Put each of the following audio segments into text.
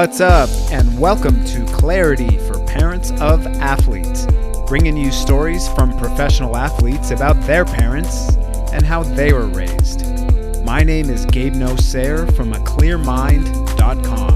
What's up, and welcome to Clarity for Parents of Athletes, bringing you stories from professional athletes about their parents and how they were raised. My name is Gabe Nosair from aclearmind.com.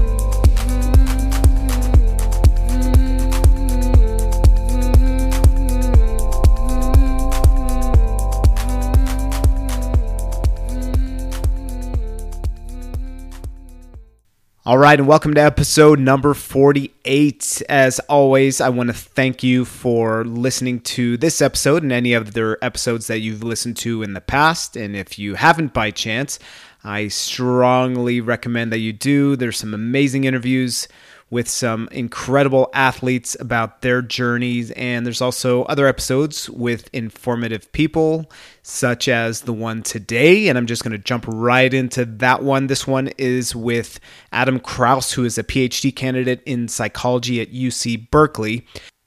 All right, and welcome to episode number 48. As always, I want to thank you for listening to this episode and any other episodes that you've listened to in the past. And if you haven't by chance, I strongly recommend that you do. There's some amazing interviews with some incredible athletes about their journeys. And there's also other episodes with informative people, such as the one today. And I'm just going to jump right into that one. This one is with Adam Krause, who is a PhD candidate in psychology at UC Berkeley.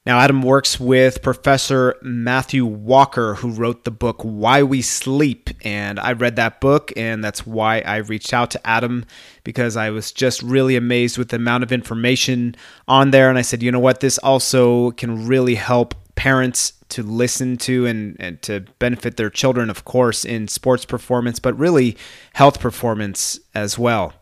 Now, Adam works with Professor Matthew Walker, who wrote the book Why We Sleep. And I read that book, and that's why I reached out to Adam because I was just really amazed with the amount of information on there. And I said, you know what, this also can really help parents to listen to and, and to benefit their children, of course, in sports performance, but really health performance as well.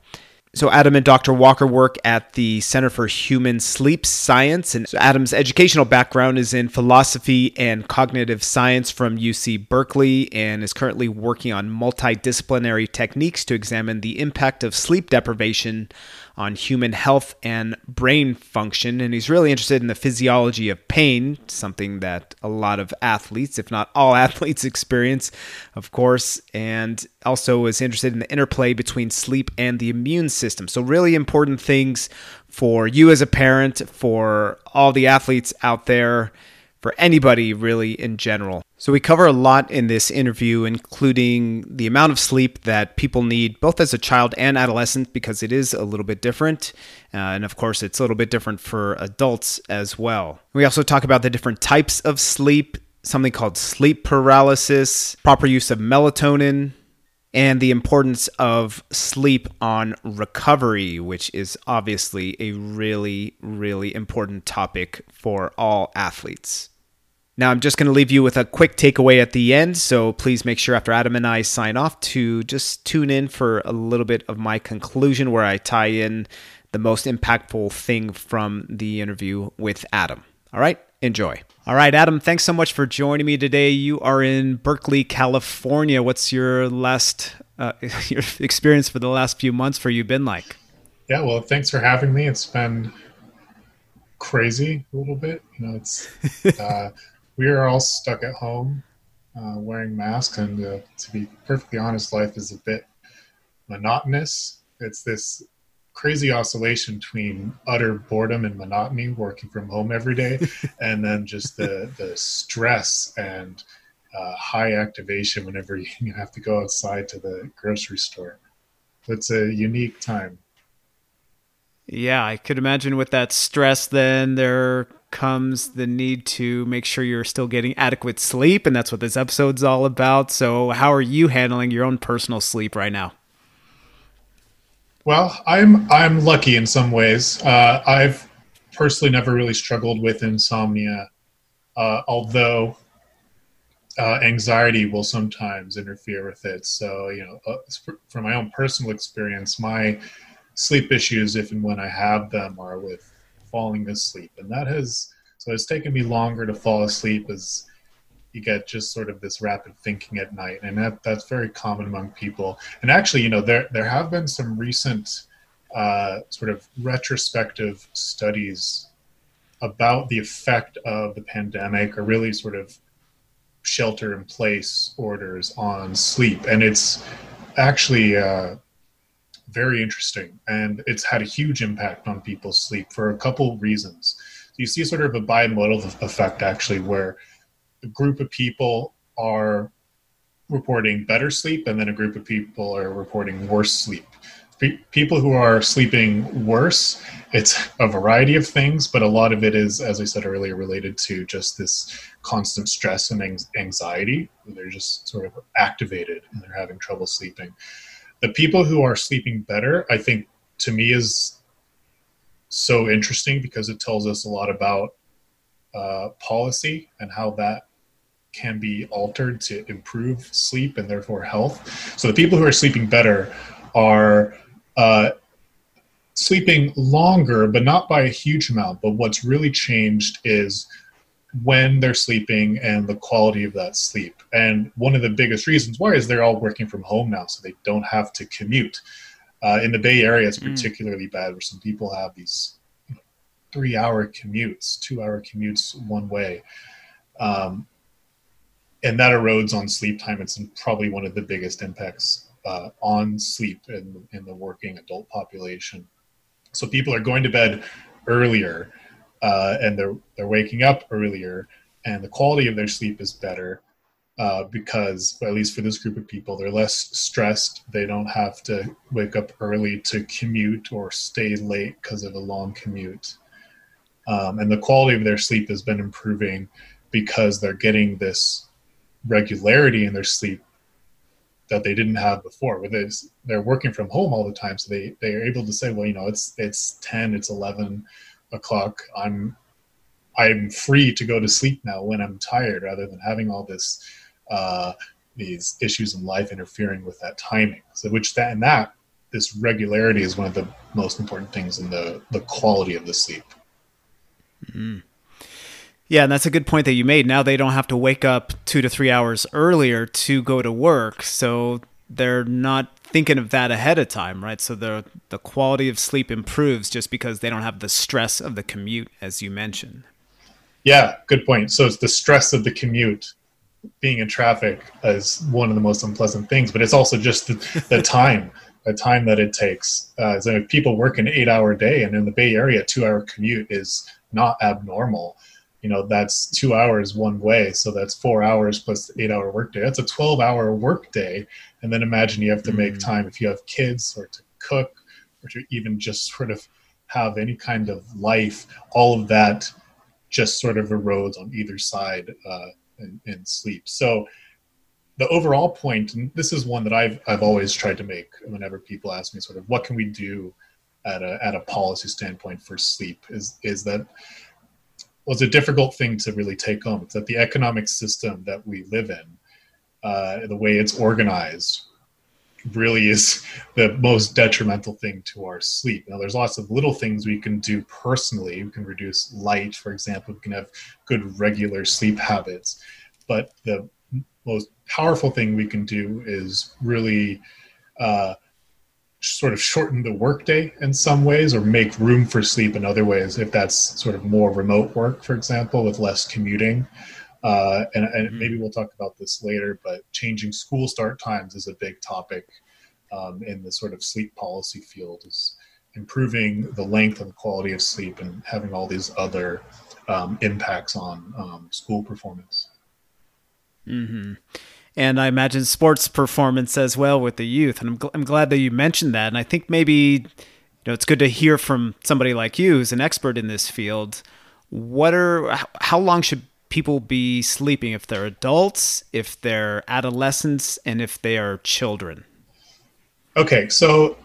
So, Adam and Dr. Walker work at the Center for Human Sleep Science. And Adam's educational background is in philosophy and cognitive science from UC Berkeley and is currently working on multidisciplinary techniques to examine the impact of sleep deprivation on human health and brain function. And he's really interested in the physiology of pain, something that a lot of athletes, if not all athletes, experience, of course, and also is interested in the interplay between sleep and the immune system. So, really important things for you as a parent, for all the athletes out there for anybody really in general. So, we cover a lot in this interview, including the amount of sleep that people need, both as a child and adolescent, because it is a little bit different. Uh, and of course, it's a little bit different for adults as well. We also talk about the different types of sleep, something called sleep paralysis, proper use of melatonin, and the importance of sleep on recovery, which is obviously a really, really important topic for all athletes. Now, I'm just going to leave you with a quick takeaway at the end, so please make sure after Adam and I sign off to just tune in for a little bit of my conclusion where I tie in the most impactful thing from the interview with Adam. All right, enjoy. All right, Adam, thanks so much for joining me today. You are in Berkeley, California. What's your last uh, your experience for the last few months for you been like? Yeah, well, thanks for having me. It's been crazy a little bit. You know, it's uh, we are all stuck at home uh, wearing masks, and uh, to be perfectly honest, life is a bit monotonous. It's this crazy oscillation between utter boredom and monotony working from home every day and then just the the stress and uh, high activation whenever you have to go outside to the grocery store. It's a unique time. Yeah i could imagine with that stress then there comes the need to make sure you're still getting adequate sleep and that's what this episode's all about. So how are you handling your own personal sleep right now well, I'm I'm lucky in some ways. Uh, I've personally never really struggled with insomnia, uh, although uh, anxiety will sometimes interfere with it. So, you know, uh, from my own personal experience, my sleep issues, if and when I have them, are with falling asleep, and that has so it's taken me longer to fall asleep as you get just sort of this rapid thinking at night, and that that's very common among people. And actually, you know, there there have been some recent uh, sort of retrospective studies about the effect of the pandemic, or really sort of shelter in place orders on sleep, and it's actually. Uh, very interesting and it's had a huge impact on people's sleep for a couple reasons you see sort of a bimodal effect actually where a group of people are reporting better sleep and then a group of people are reporting worse sleep. People who are sleeping worse it's a variety of things but a lot of it is as i said earlier related to just this constant stress and anxiety. They're just sort of activated and they're having trouble sleeping. The people who are sleeping better i think to me is so interesting because it tells us a lot about uh, policy and how that can be altered to improve sleep and therefore health. So the people who are sleeping better are uh, sleeping longer, but not by a huge amount. But what's really changed is when they're sleeping and the quality of that sleep. And one of the biggest reasons why is they're all working from home now, so they don't have to commute. Uh, in the Bay Area, it's mm. particularly mm. bad where some people have these three hour commutes, two hour commutes one way. Um, and that erodes on sleep time. It's probably one of the biggest impacts uh, on sleep in, in the working adult population. So people are going to bed earlier uh, and they're they're waking up earlier, and the quality of their sleep is better uh, because, at least for this group of people, they're less stressed. They don't have to wake up early to commute or stay late because of a long commute, um, and the quality of their sleep has been improving because they're getting this regularity in their sleep that they didn't have before. With this, they're working from home all the time, so they they are able to say, well, you know, it's it's ten, it's eleven o'clock i'm i'm free to go to sleep now when i'm tired rather than having all this uh, these issues in life interfering with that timing so which that and that this regularity is one of the most important things in the the quality of the sleep mm-hmm. Yeah, and that's a good point that you made. Now they don't have to wake up two to three hours earlier to go to work, so they're not thinking of that ahead of time, right? So the the quality of sleep improves just because they don't have the stress of the commute, as you mentioned. Yeah, good point. So it's the stress of the commute, being in traffic is one of the most unpleasant things, but it's also just the, the time, the time that it takes. Uh, so if people work an eight-hour day, and in the Bay Area, two-hour commute is not abnormal you know that's two hours one way so that's four hours plus eight hour workday that's a 12 hour workday and then imagine you have to make mm. time if you have kids or to cook or to even just sort of have any kind of life. All of that just sort of erodes on either side uh, in, in sleep. So the overall point and this is one that I've, I've always tried to make whenever people ask me sort of what can we do at a, at a policy standpoint for sleep is, is that was a difficult thing to really take home. That the economic system that we live in, uh, the way it's organized, really is the most detrimental thing to our sleep. Now, there's lots of little things we can do personally. We can reduce light, for example. We can have good regular sleep habits. But the most powerful thing we can do is really uh, sort of shorten the workday in some ways or make room for sleep in other ways if that's sort of more remote work for example with less commuting. Uh, and, and mm-hmm. maybe we'll talk about this later but changing school start times is a big topic um, in the sort of sleep policy field is improving the length and quality of sleep and having all these other um, impacts on um, school performance. Mm-hmm and I imagine sports performance as well with the youth. And I'm, gl- I'm glad that you mentioned that. And I think maybe you know it's good to hear from somebody like you, who's an expert in this field. What are how long should people be sleeping if they're adults, if they're adolescents, and if they are children? Okay, so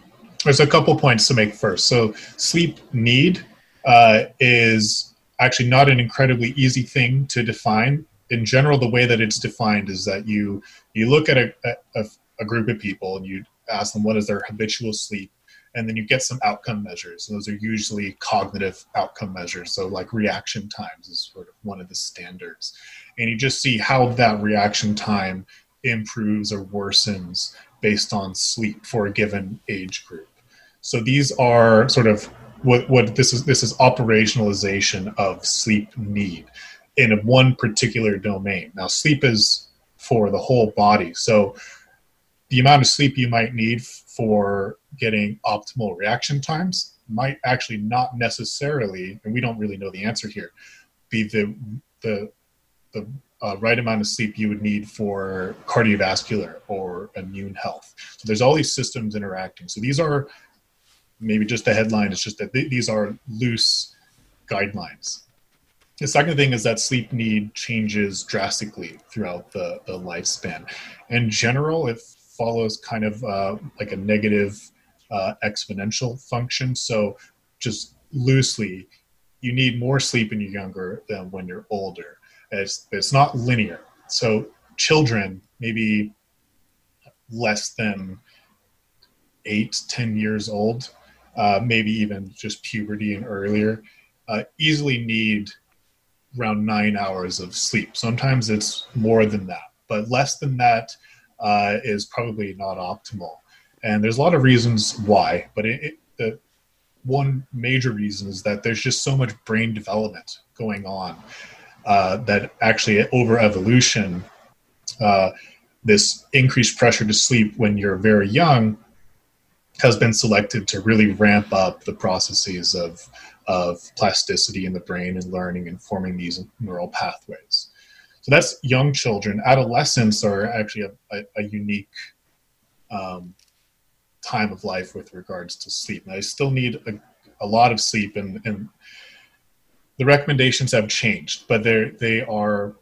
there's a couple points to make first. So sleep need uh, is actually not an incredibly easy thing to define in general, the way that it's defined is that you you look at a, a, a group of people and you ask them what is their habitual sleep, and then you get some outcome measures. Those are usually cognitive outcome measures. So, like reaction times is sort of one of the standards, and you just see how that reaction time improves or worsens based on sleep for a given age group. So these are sort of what, what this is this is operationalization of sleep need in one particular domain. Now, sleep is for the whole body. So, the amount of sleep you might need for getting optimal reaction times might actually not necessarily, and we don't really know the answer here, be the the the uh, right amount of sleep you would need for cardiovascular or immune health. So there's all these systems interacting. So these are maybe just the headline It's just that th- these are loose guidelines. The second thing is that sleep need changes drastically throughout the, the lifespan. In general, it follows kind of uh, like a negative uh, exponential function. So just loosely, you need more sleep when you're younger than when you're older. It's it's not linear. So children, maybe less than eight, ten years old, uh, maybe even just puberty and earlier, uh, easily need around nine hours of sleep. Sometimes it's more than that, but less than that uh, is probably not optimal. And there's a lot of reasons why, but it, it, the one major reason is that there's just so much brain development going on uh, that actually over evolution, uh, this increased pressure to sleep when you're very young has been selected to really ramp up the processes of of plasticity in the brain and learning and forming these neural pathways. So that's young children. Adolescents are actually a, a, a unique um, time of life with regards to sleep. And I still need a, a lot of sleep, and, and the recommendations have changed, but they are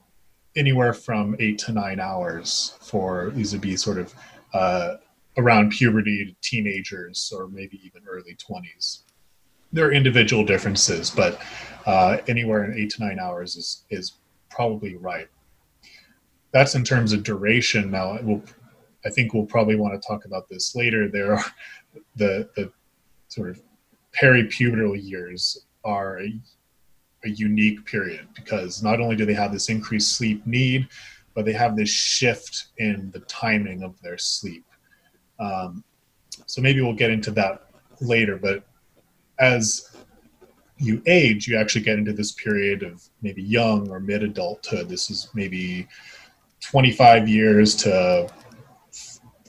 anywhere from eight to nine hours for these would be sort of uh, around puberty to teenagers or maybe even early 20s there are individual differences, but uh, anywhere in eight to nine hours is is probably right. That's in terms of duration. Now, we'll, I think we'll probably want to talk about this later. There are the the sort of peripubertal years are a, a unique period because not only do they have this increased sleep need, but they have this shift in the timing of their sleep. Um, so maybe we'll get into that later, but as you age, you actually get into this period of maybe young or mid adulthood. This is maybe 25 years to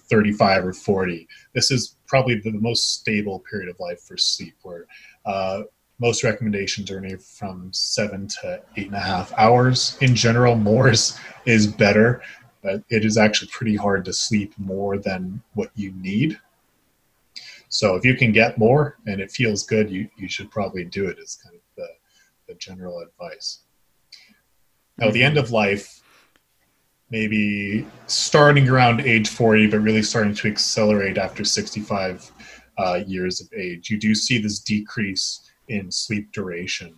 35 or 40. This is probably the most stable period of life for sleep, where uh, most recommendations are anywhere from seven to eight and a half hours. In general, more is, is better, but it is actually pretty hard to sleep more than what you need so if you can get more and it feels good, you, you should probably do it is kind of the, the general advice. Now, the end of life, maybe starting around age 40, but really starting to accelerate after 65 uh, years of age, you do see this decrease in sleep duration.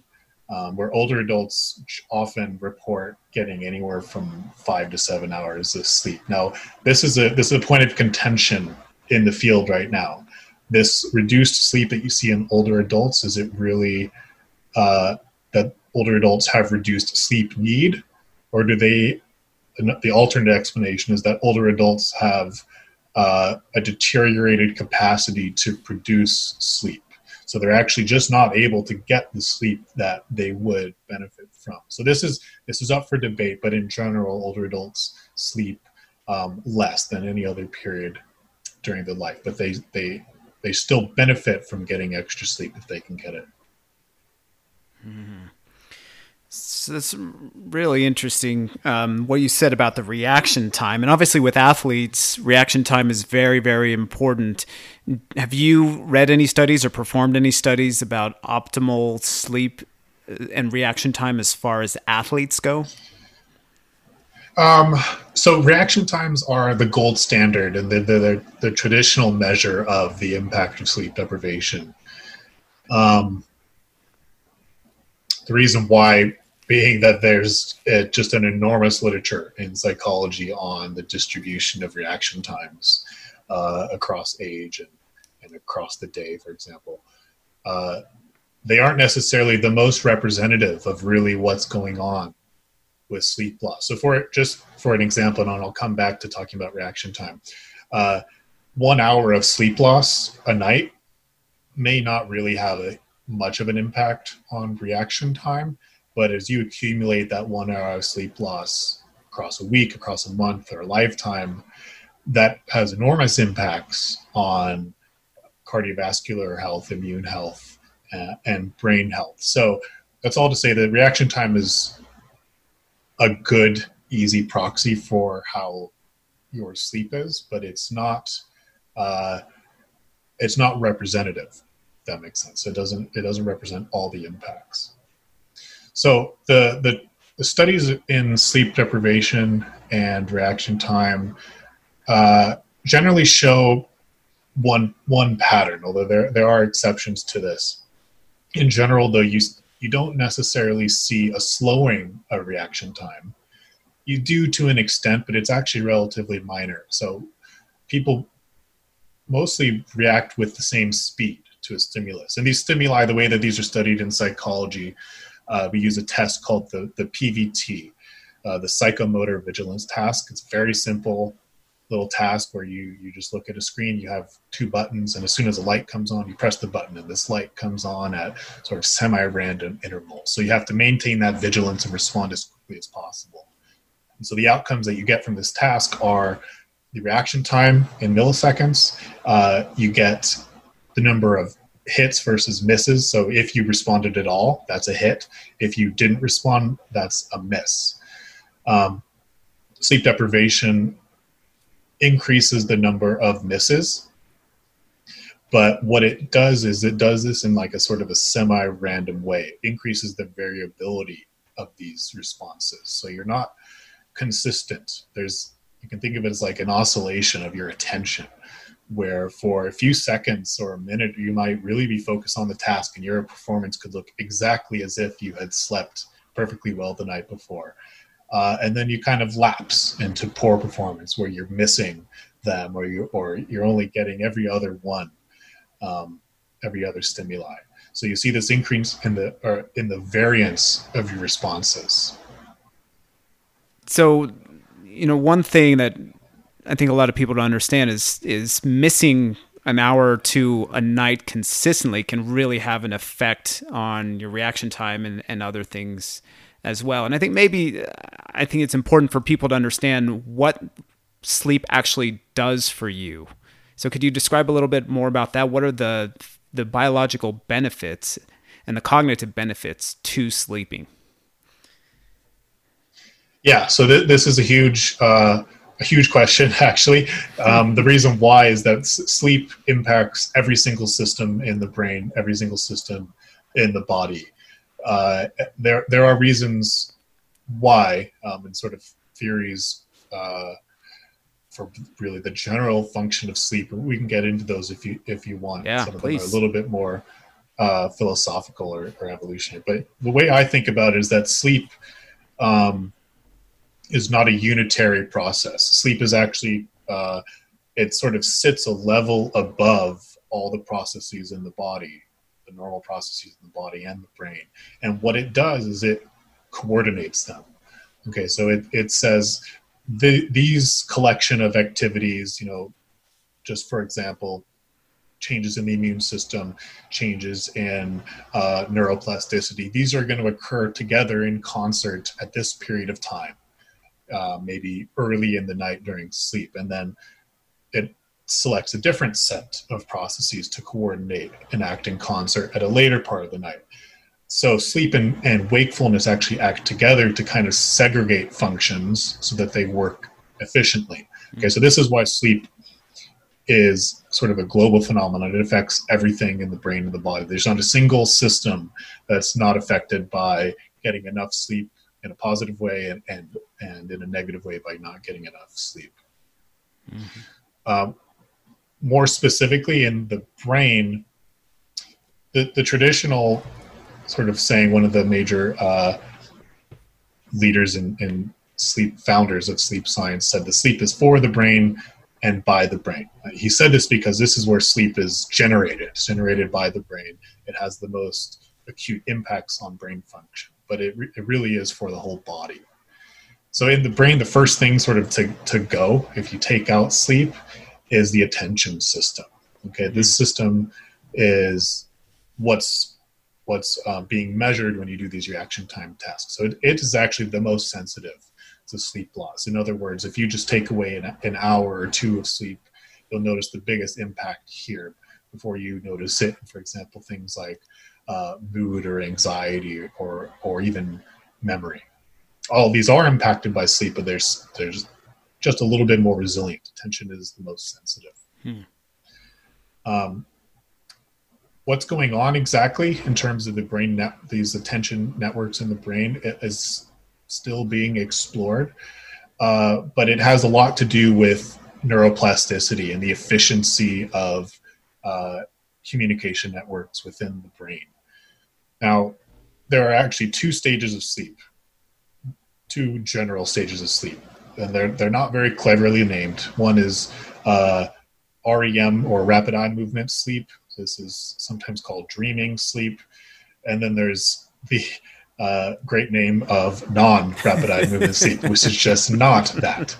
Um, where older adults often report getting anywhere from five to seven hours of sleep. Now, this is a this is a point of contention in the field right now this reduced sleep that you see in older adults is it really uh, that older adults have reduced sleep need? Or do they the alternate explanation is that older adults have uh, a deteriorated capacity to produce sleep. So they're actually just not able to get the sleep that they would benefit from. So this is this is up for debate but in general older adults sleep um, less than any other period during their life but they they they still benefit from getting extra sleep if they can get it. Mm-hmm. So that's really interesting. Um, what you said about the reaction time, and obviously with athletes, reaction time is very, very important. Have you read any studies or performed any studies about optimal sleep uh, and reaction time as far as athletes go? Um, so reaction times are the gold standard and they're, the the traditional measure of the impact of sleep deprivation. Um, the reason why being that there's uh, just an enormous literature in psychology on the distribution of reaction times uh, across age and, and across the day, for example. Uh, they aren't necessarily the most representative of really what's going on with sleep loss. So for just for an example, and I'll come back to talking about reaction time. Uh, one hour of sleep loss a night may not really have a, much of an impact on reaction time, but as you accumulate that one hour of sleep loss across a week, across a month, or a lifetime, that has enormous impacts on cardiovascular health, immune health, uh, and brain health. So that's all to say that reaction time is a good, easy proxy for how your sleep is, but it's not uh, it's not representative. that makes sense. It doesn't it doesn't represent all the impacts. So the the, the studies in sleep deprivation and reaction time uh, generally show one one pattern, although there there are exceptions to this. in general, though, you you don't necessarily see a slowing of reaction time. You do to an extent, but it's actually relatively minor. So people mostly react with the same speed to a stimulus. And these stimuli, the way that these are studied in psychology, uh, we use a test called the, the PVT, uh, the psychomotor vigilance task. It's very simple little task where you you just look at a screen you have two buttons and as soon as a light comes on you press the button and this light comes on at sort of semi-random intervals. So you have to maintain that vigilance and respond as quickly as possible. And so the outcomes that you get from this task are the reaction time in milliseconds. Uh, you get the number of hits versus misses. So if you responded at all that's a hit. If you didn't respond that's a miss. Um, sleep deprivation increases the number of misses. But what it does is it does this in like a sort of a semi random way. It increases the variability of these responses. So you're not consistent. There's, you can think of it as like an oscillation of your attention, where for a few seconds or a minute, you might really be focused on the task and your performance could look exactly as if you had slept perfectly well the night before uh, and then you kind of lapse into poor performance where you're missing them or you or you're only getting every other one um, every other stimuli. So you see this increase in the or in the variance of your responses. So you know one thing that i think a lot of people don't understand is is missing an hour or two a night consistently can really have an effect on your reaction time and, and other things as well. And I think maybe I think it's important for people to understand what sleep actually does for you. So could you describe a little bit more about that? What are the the biological benefits and the cognitive benefits to sleeping? Yeah, so th- this is a huge uh, a huge question actually. Um, the reason why is that s- sleep impacts every single system in the brain, every single system in the body uh, there there are reasons why um, and sort of theories uh, for really the general function of sleep. We can get into those if you if you want. Yeah, Some of please. them are a little bit more uh, philosophical or, or, evolutionary. But the way I think about it is that sleep um, is not a unitary process. Sleep is actually uh, it sort of sits a level above all the processes in the body the normal processes in the body and the brain. And what it does is it coordinates them. Okay, so it, it says the, these collection of activities, you know, just for example, changes in the immune system, changes in uh, neuroplasticity, these are going to occur together in concert at this period of time, uh, maybe early in the night during sleep. And then selects a different set of processes to coordinate and act in concert at a later part of the night. So sleep and, and wakefulness actually act together to kind of segregate functions so that they work efficiently. Okay, so this is why sleep is sort of a global phenomenon. It affects everything in the brain and the body. There's not a single system that's not affected by getting enough sleep in a positive way and and, and in a negative way by not getting enough sleep. Mm-hmm. Um, more specifically in the brain, the, the traditional sort of saying, one of the major uh, leaders in sleep, founders of sleep science, said the sleep is for the brain and by the brain. He said this because this is where sleep is generated, it's generated by the brain. It has the most acute impacts on brain function, but it, re- it really is for the whole body. So in the brain, the first thing sort of to, to go, if you take out sleep, is the attention system. Okay, this mm-hmm. system is what's what's uh, being measured when you do these reaction time tests. So it, it is actually the most sensitive to sleep loss. In other words, if you just take away an, an hour or two of sleep, you'll notice the biggest impact here before you notice it. For example, things like uh, mood or anxiety or or even memory. All these are impacted by sleep, but there's there's just a little bit more resilient. Attention is the most sensitive. Hmm. Um, what's going on exactly in terms of the brain net, these attention networks in the brain is still being explored, uh, but it has a lot to do with neuroplasticity and the efficiency of uh, communication networks within the brain. Now, there are actually two stages of sleep, two general stages of sleep, and they're they're not very cleverly named. One is uh, REM or rapid eye movement sleep. This is sometimes called dreaming sleep, and then there's the uh, great name of non-rapid eye movement sleep, which is just not that.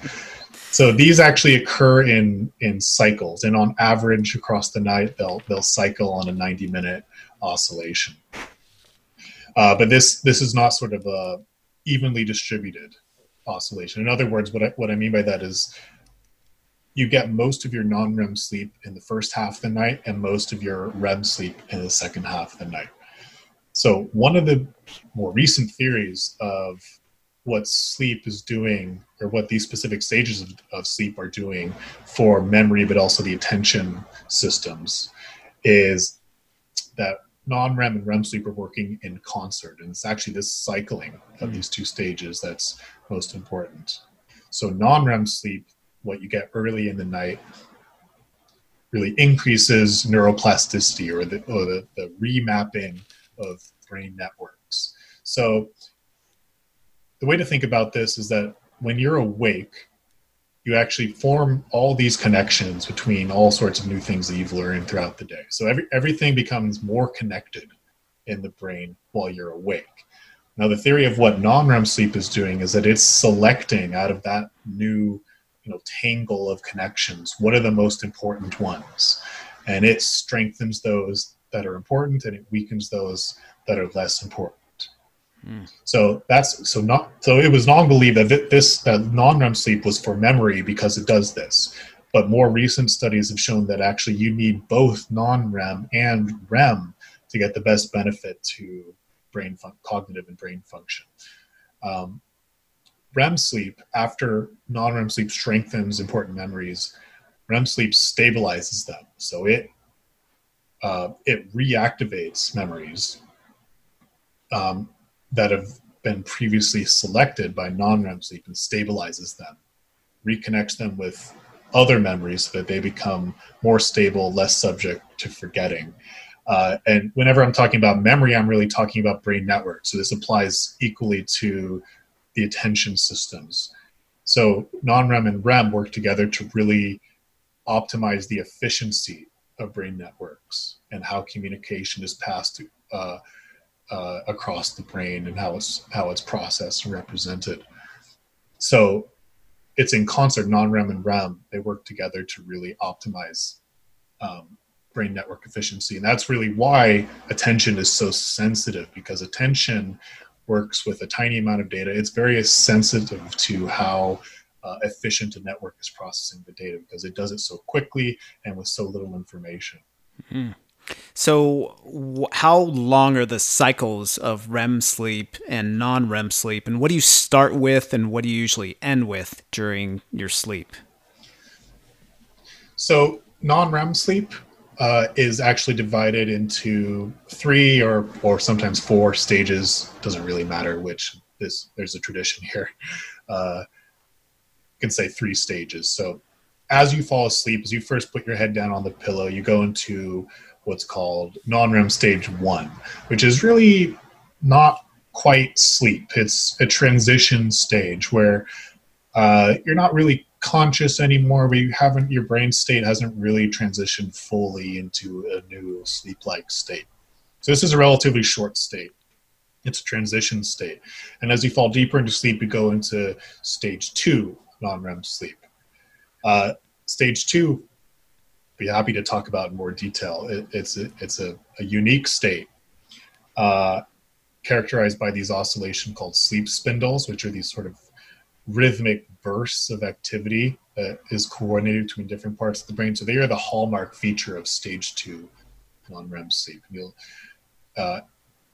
So these actually occur in in cycles, and on average across the night, they'll they'll cycle on a 90 minute oscillation. Uh, but this this is not sort of a evenly distributed oscillation. In other words, what I, what I mean by that is you get most of your non-REM sleep in the first half of the night and most of your REM sleep in the second half of the night. So one of the more recent theories of what sleep is doing or what these specific stages of, of sleep are doing for memory but also the attention systems is that non-REM and REM sleep are working in concert, and it's actually this cycling of mm. these two stages that's most important. So non-REM sleep, what you get early in the night, really increases neuroplasticity or the, or the, the remapping of brain networks. So the way to think about this is that when you're awake, you actually form all these connections between all sorts of new things that you've learned throughout the day. So every, everything becomes more connected in the brain while you're awake. Now, the theory of what non-REM sleep is doing is that it's selecting out of that new, you know, tangle of connections what are the most important ones, and it strengthens those that are important and it weakens those that are less important. So that's so not so it was long believed that this that non-REM sleep was for memory because it does this. But more recent studies have shown that actually you need both non-REM and REM to get the best benefit to brain fun- cognitive and brain function. Um, REM sleep after non-REM sleep strengthens important memories. REM sleep stabilizes them, so it uh, it reactivates memories um, that have been previously selected by non-REM sleep and stabilizes them, reconnects them with other memories so that they become more stable, less subject to forgetting. Uh, and whenever I'm talking about memory, I'm really talking about brain networks. So this applies equally to the attention systems. So non-REM and REM work together to really optimize the efficiency of brain networks and how communication is passed to, uh, uh, across the brain and how it's how it's processed and represented. So it's in concert, non-REM and REM. They work together to really optimize um, brain network efficiency, and that's really why attention is so sensitive because attention works with a tiny amount of data. It's very sensitive to how uh, efficient a network is processing the data because it does it so quickly and with so little information. Mm-hmm. So, how long are the cycles of REM sleep and non REM sleep? And what do you start with and what do you usually end with during your sleep? So, non REM sleep uh, is actually divided into three or, or sometimes four stages. Doesn't really matter which. This there's a tradition here. Uh, you can say three stages. So, as you fall asleep, as you first put your head down on the pillow, you go into what's called non-REM stage one, which is really not quite sleep. It's a transition stage where uh, you're not really conscious anymore, but you haven't your brain state hasn't really transitioned fully into a new sleep-like state. So this is a relatively short state. It's a transition state, and as you fall deeper into sleep, you go into stage two non-REM sleep. Uh, stage two be happy to talk about in more detail. It, it's a, it's a, a unique state uh, characterized by these oscillation called sleep spindles, which are these sort of rhythmic bursts of activity that is coordinated between different parts of the brain. So they are the hallmark feature of stage two non-REM sleep. You'll uh,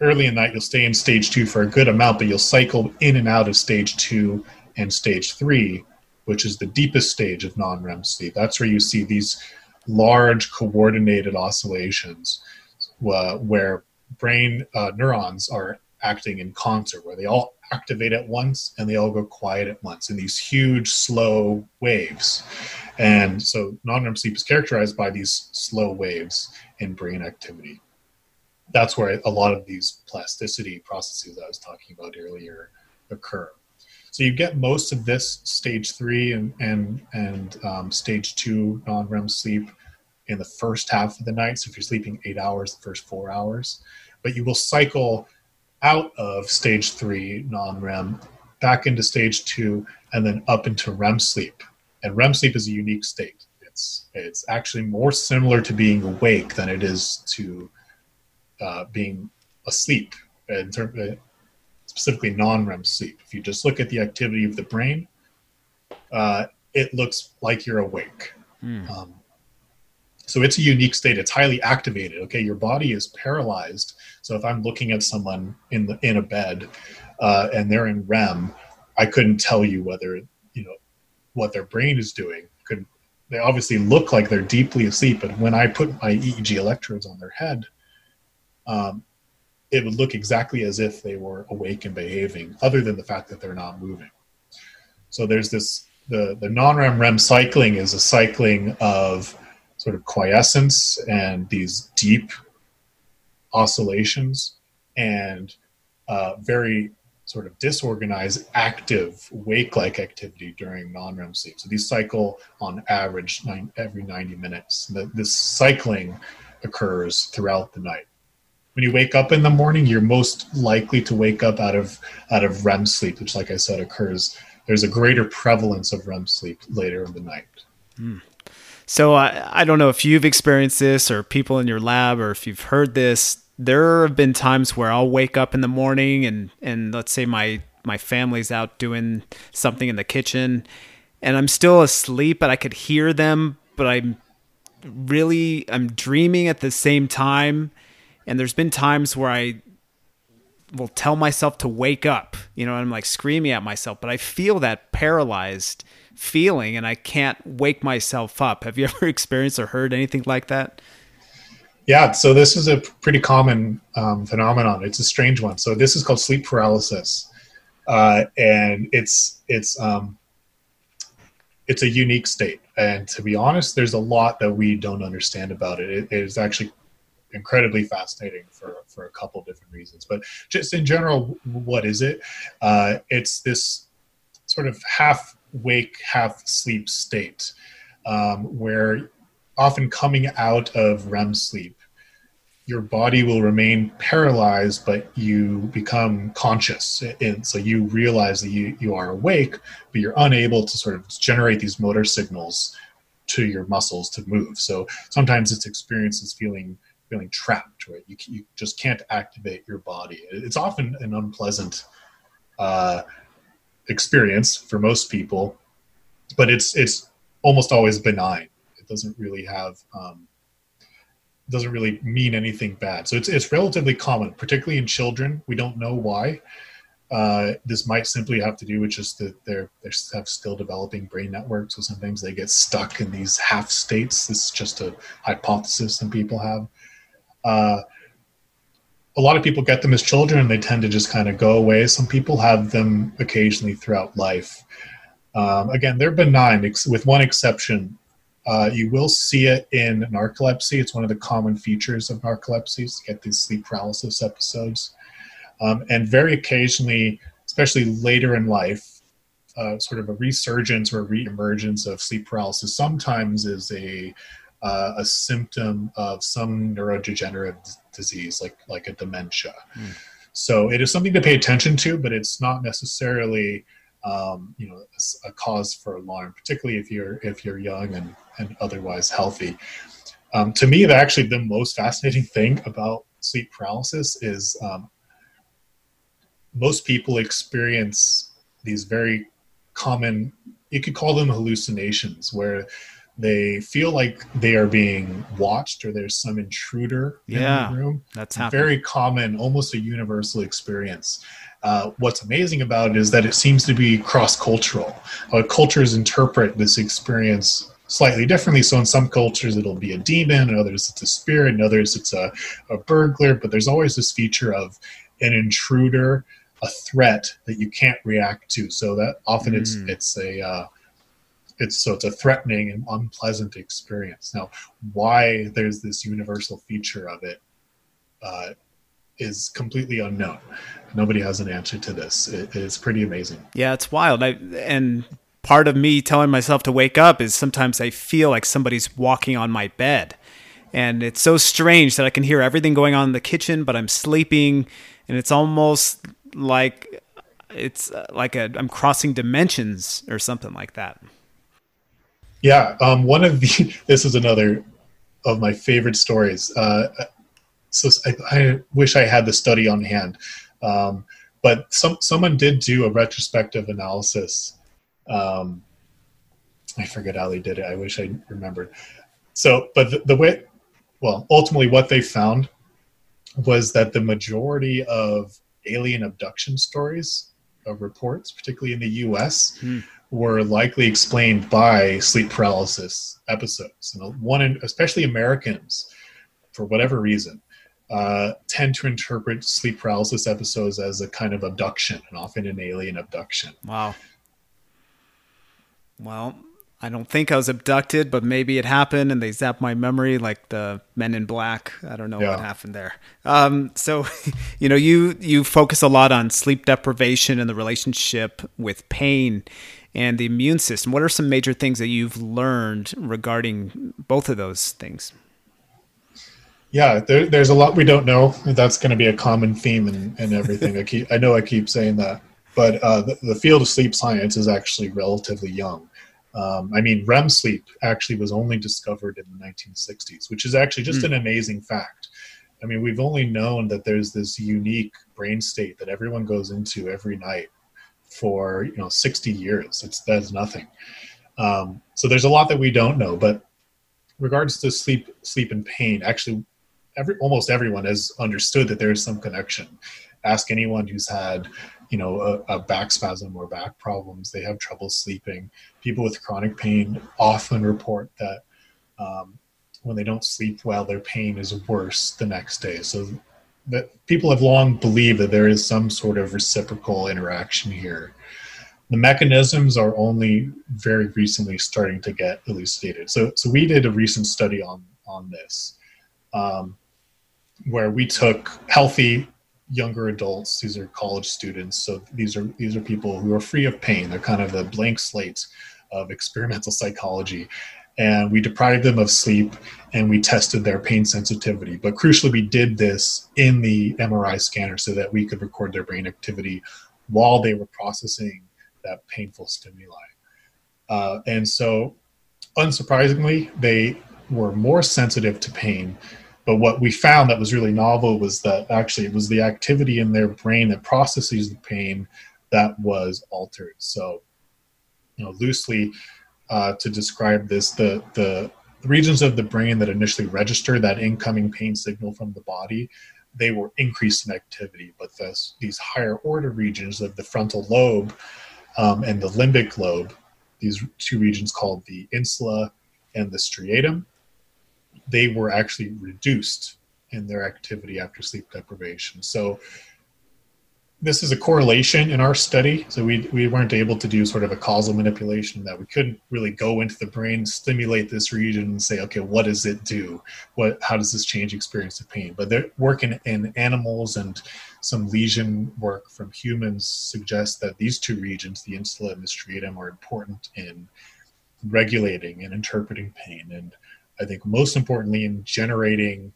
early in night you'll stay in stage two for a good amount, but you'll cycle in and out of stage two and stage three, which is the deepest stage of non-REM sleep. That's where you see these large coordinated oscillations uh, where brain uh, neurons are acting in concert, where they all activate at once and they all go quiet at once in these huge, slow waves. And so non REM sleep is characterized by these slow waves in brain activity. that's where a lot of these plasticity processes I was talking about earlier occur. So you get most of this stage three and and and um, stage two non-REM sleep in the first half of the night. So if you're sleeping eight hours, the first four hours, but you will cycle out of stage three non-REM back into stage two and then up into REM sleep. And REM sleep is a unique state. It's it's actually more similar to being awake than it is to uh, being asleep in terms specifically non-REM sleep. If you just look at the activity of the brain, uh, it looks like you're awake. Hmm. Um, so it's a unique state. It's highly activated. Okay, your body is paralyzed. So if I'm looking at someone in the in a bed uh, and they're in REM, I couldn't tell you whether you know what their brain is doing. Could they obviously look like they're deeply asleep, but when I put my EEG electrodes on their head, um, it would look exactly as if they were awake and behaving, other than the fact that they're not moving. So there's this the the non-REM REM cycling is a cycling of sort of quiescence and these deep oscillations and uh, very sort of disorganized active wake-like activity during non-REM sleep. So these cycle on average nine, every 90 minutes. The, this cycling occurs throughout the night when you wake up in the morning, you're most likely to wake up out of out of REM sleep, which, like I said, occurs. There's a greater prevalence of REM sleep later in the night. Mm. So I I don't know if you've experienced this or people in your lab or if you've heard this. There have been times where I'll wake up in the morning and and let's say my my family's out doing something in the kitchen and I'm still asleep, but I could hear them, but I'm really I'm dreaming at the same time and there's been times where I will tell myself to wake up, you know, I'm like screaming at myself, but I feel that paralyzed feeling and I can't wake myself up. Have you ever experienced or heard anything like that? Yeah, so this is a pretty common um, phenomenon. It's a strange one. So this is called sleep paralysis, uh, and it's it's um, it's a unique state. And to be honest, there's a lot that we don't understand about it. It is actually incredibly fascinating for for a couple different reasons. But just in general, what is it? Uh, it's this sort of half wake, half sleep state um, where often coming out of REM sleep, your body will remain paralyzed, but you become conscious. And so you realize that you, you are awake, but you're unable to sort of generate these motor signals to your muscles to move. So sometimes it's experiences feeling feeling trapped, right? You, you just can't activate your body. It's often an unpleasant uh, experience for most people, but it's it's almost always benign. It doesn't really have um, doesn't really mean anything bad. So it's it's relatively common, particularly in children. We don't know why. Uh, this might simply have to do with just that they're they have still developing brain networks, so sometimes they get stuck in these half states. This is just a hypothesis some people have uh, a lot of people get them as children and they tend to just kind of go away. Some people have them occasionally throughout life. Um, again, they're benign, ex- with one exception. Uh, you will see it in narcolepsy. It's one of the common features of narcolepsy to get these sleep paralysis episodes. Um, and very occasionally, especially later in life, uh, sort of a resurgence or a reemergence of sleep paralysis sometimes is a uh, a symptom of some neurodegenerative disease, like like a dementia. Mm. So it is something to pay attention to, but it's not necessarily um, you know a, a, cause for alarm, particularly if you're if you're young and and otherwise healthy. Um, to me, the actually the most fascinating thing about sleep paralysis is um, most people experience these very common you could call them hallucinations where they feel like they are being watched or there's some intruder yeah, in the room. That's very common, almost a universal experience. Uh, what's amazing about it is that it seems to be cross-cultural. Uh, cultures interpret this experience slightly differently. So in some cultures it'll be a demon, in others it's a spirit, in others it's a, a burglar. But there's always this feature of an intruder, a threat that you can't react to. So that often mm. it's it's a uh, it's so it's a threatening and unpleasant experience now why there's this universal feature of it uh, is completely unknown. Nobody has an answer to this. It is pretty amazing. Yeah, it's wild. I, and part of me telling myself to wake up is sometimes I feel like somebody's walking on my bed. And it's so strange that I can hear everything going on in the kitchen, but I'm sleeping, and it's almost like it's uh, like a I'm crossing dimensions or something like that. Yeah, um, one of the this is another of my favorite stories. Uh, so I, I, wish I had the study on hand, um, but some someone did do a retrospective analysis. Um, I forget how they did it. I wish I remembered. So, but the, the way, well, ultimately, what they found was that the majority of alien abduction stories, of reports, particularly in the U.S. Hmm were likely explained by sleep paralysis episodes. And one, especially Americans, for whatever reason, uh, tend to interpret sleep paralysis episodes as a kind of abduction and often an alien abduction. Wow. Well, I don't think I was abducted, but maybe it happened and they zapped my memory like the Men in Black. I don't know yeah. what happened there. Um, so, you know, you you focus a lot on sleep deprivation and the relationship with pain and the immune system. What are some major things that you've learned regarding both of those things? Yeah, there, there's a lot we don't know. That's going to be a common theme in, in everything. I keep, I know I keep saying that, but uh, the, the, field of sleep science is actually relatively young. Um, I mean, REM sleep actually was only discovered in the 1960s, which is actually just mm. an amazing fact. I mean, we've only known that there's this unique brain state that everyone goes into every night for you know 60 years. It's that's nothing. Um, so there's a lot that we don't know. But regards to sleep, sleep and pain, actually, every almost everyone has understood that there is some connection. Ask anyone who's had you know a, a, back spasm or back problems they have trouble sleeping people with chronic pain often report that um, when they don't sleep well their pain is worse the next day so that people have long believed that there is some sort of reciprocal interaction here. The mechanisms are only very recently starting to get elucidated. So, so we did a recent study on on this, um, where we took healthy younger adults. These are college students. So these are these are people who are free of pain. They're kind of a blank slate of experimental psychology, and we deprived them of sleep and we tested their pain sensitivity. But crucially, we did this in the MRI scanner so that we could record their brain activity while they were processing that painful stimuli. Uh, and so, unsurprisingly, they were more sensitive to pain. But what we found that was really novel was that actually it was the activity in their brain that processes the pain that was altered. So, you know, loosely, uh, to describe this. The, the regions of the brain that initially register that incoming pain signal from the body, they were increased in activity. But this, these higher order regions of the frontal lobe um, and the limbic lobe, these two regions called the insula and the striatum, they were actually reduced in their activity after sleep deprivation. So this is a correlation in our study. So we, we weren't able to do sort of a causal manipulation that we couldn't really go into the brain, stimulate this region and say, okay, what does it do? What, how does this change experience of pain? But they're working in animals and some lesion work from humans suggests that these two regions, the insula and the striatum, are important in regulating and interpreting pain. And I think most importantly in generating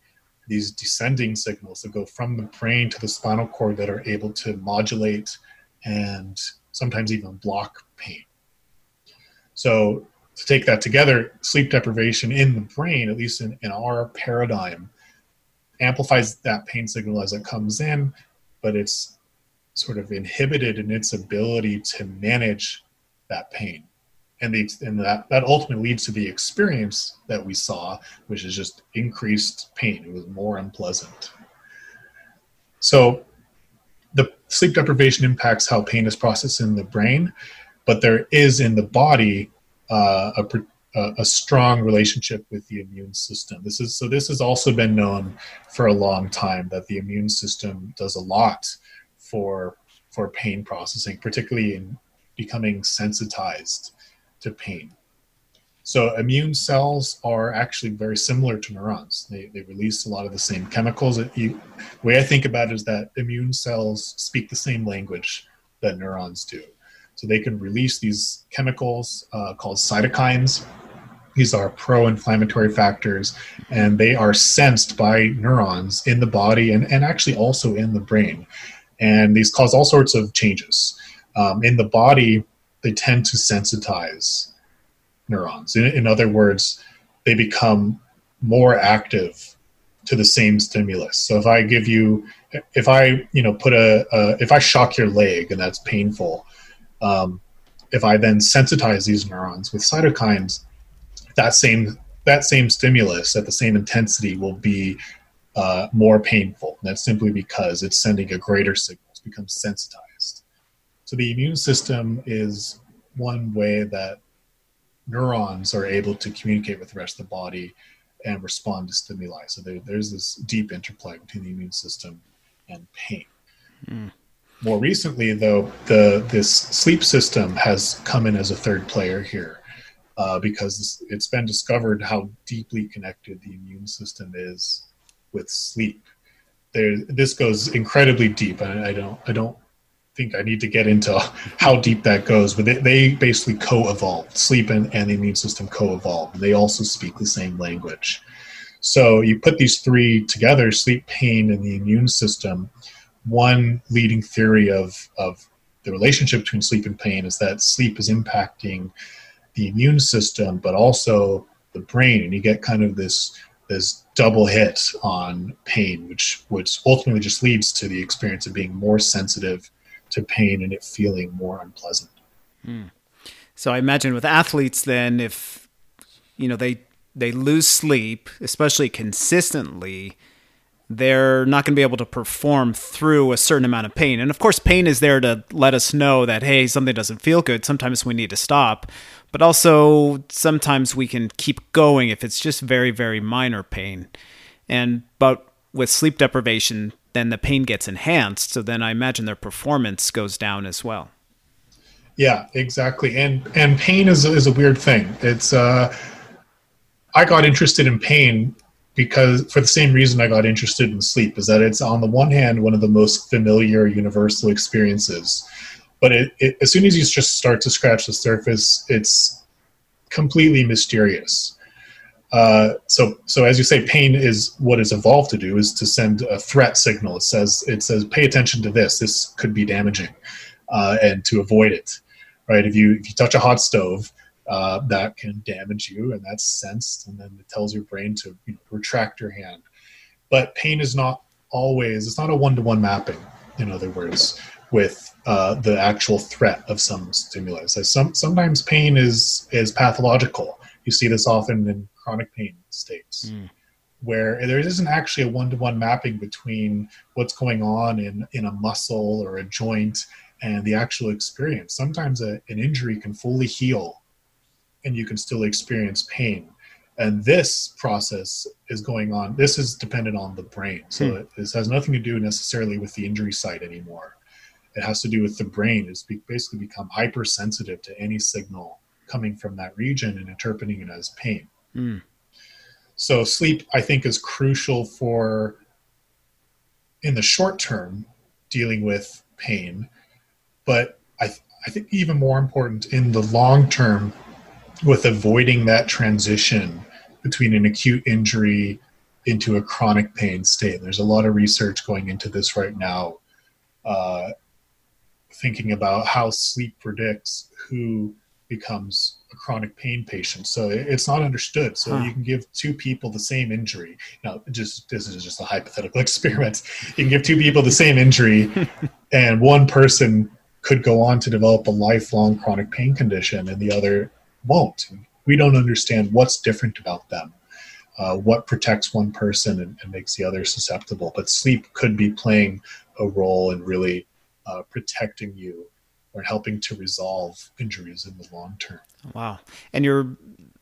these descending signals that go from the brain to the spinal cord that are able to modulate and sometimes even block pain. So, to take that together, sleep deprivation in the brain, at least in, in our paradigm, amplifies that pain signal as it comes in, but it's sort of inhibited in its ability to manage that pain and the and that that ultimately leads to the experience that we saw, which is just increased pain. It was more unpleasant. So, the sleep deprivation impacts how pain is processed in the brain, but there is in the body uh, a, a strong relationship with the immune system. This is so. This has also been known for a long time that the immune system does a lot for for pain processing, particularly in becoming sensitized to pain. So immune cells are actually very similar to neurons. They, they release a lot of the same chemicals. You, The way I think about it is that immune cells speak the same language that neurons do. So they can release these chemicals uh, called cytokines. These are pro inflammatory factors, and they are sensed by neurons in the body and, and actually also in the brain. And these cause all sorts of changes. Um, in the body, they tend to sensitize neurons. In, in other words, they become more active to the same stimulus. So if I give you, if I you know put a, a if I shock your leg and that's painful, um, if I then sensitize these neurons with cytokines, that same that same stimulus at the same intensity will be uh, more painful. And that's simply because it's sending a greater signal. It's become sensitized. So the immune system is one way that neurons are able to communicate with the rest of the body and respond to stimuli. So there, there's this deep interplay between the immune system and pain. Mm. More recently, though, the this sleep system has come in as a third player here uh, because it's been discovered how deeply connected the immune system is with sleep. There, this goes incredibly deep, and I don't, I don't think I need to get into how deep that goes, but they, they basically co-evolved. Sleep and, and the immune system co-evolved. They also speak the same language. So you put these three together: sleep, pain, and the immune system. One leading theory of of the relationship between sleep and pain is that sleep is impacting the immune system, but also the brain, and you get kind of this this double hit on pain, which which ultimately just leads to the experience of being more sensitive to pain and it feeling more unpleasant. Hmm. So I imagine with athletes, then if you know they they lose sleep, especially consistently, they're not going to be able to perform through a certain amount of pain. And of course, pain is there to let us know that hey, something doesn't feel good. Sometimes we need to stop but also sometimes we can keep going if it's just very very minor pain and but with sleep deprivation then the pain gets enhanced so then i imagine their performance goes down as well. Yeah exactly. And and pain is, is a weird thing. It's uh i got interested in pain because for the same reason i got interested in sleep is that it's on the one hand one of the most familiar universal experiences. But it, it, as soon as you just start to scratch the surface, it's completely mysterious. Uh, so, so as you say, pain is what it's evolved to do is to send a threat signal. It says it says pay attention to this. This could be damaging, uh, and to avoid it. Right? If you if you touch a hot stove, uh, that can damage you, and that's sensed, and then it tells your brain to you know, retract your hand. But pain is not always. It's not a one to one mapping. In other words, with uh, the actual threat of some stimulus. some, sometimes pain is is pathological. You see this often in chronic pain states, mm. where there isn't actually a one to one mapping between what's going on in in a muscle or a joint and the actual experience. Sometimes a, an injury can fully heal, and you can still experience pain. And this process is going on. This is dependent on the brain, so mm. it, this has nothing to do necessarily with the injury site anymore it has to do with the brain. It's basically become hypersensitive to any signal coming from that region and interpreting it as pain. Mm. So sleep, I think, is crucial for in the short term dealing with pain, but I, th- I think even more important in the long term with avoiding that transition between an acute injury into a chronic pain state. There's a lot of research going into this right now. Uh, thinking about how sleep predicts who becomes a chronic pain patient. So it's not understood. So huh. you can give two people the same injury. Now, just this is just a hypothetical experiment. You can give two people the same injury, and one person could go on to develop a lifelong chronic pain condition, and the other won't. We don't understand what's different about them. Uh, what protects one person and, and makes the other susceptible. But sleep could be playing a role in really uh, protecting you or helping to resolve injuries in the long term. Wow. And you're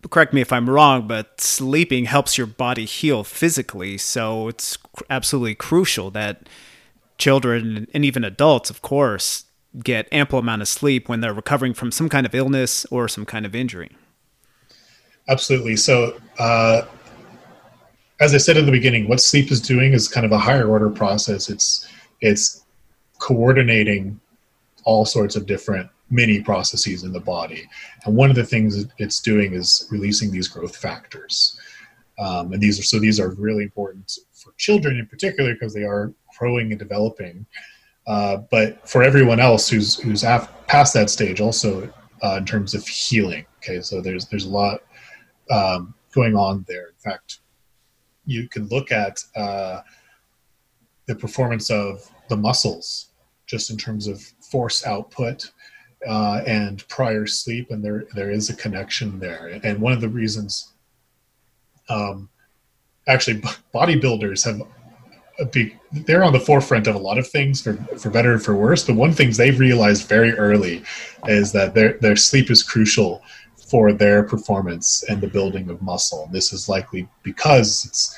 correct me if I'm wrong, but sleeping helps your body heal physically. So it's absolutely crucial that children and even adults, of course, get ample amount of sleep when they're recovering from some kind of illness or some kind of injury. Absolutely. So, uh, as I said at the beginning, what sleep is doing is kind of a higher order process. It's it's coordinating all sorts of different mini processes in the body, and one of the things it's doing is releasing these growth factors. Um, and these are so these are really important for children in particular because they are growing and developing. Uh, but for everyone else who's who's af- past that stage, also uh, in terms of healing. Okay, so there's there's a lot um, going on there. In fact, you can look at uh, the performance of the muscles just in terms of force output uh, and prior sleep, and there there is a connection there. And one of the reasons, um, actually, bodybuilders have be, they're on the forefront of a lot of things for, for better or for worse. But one thing they've realized very early is that their their sleep is crucial for their performance and the building of muscle. And this is likely because it's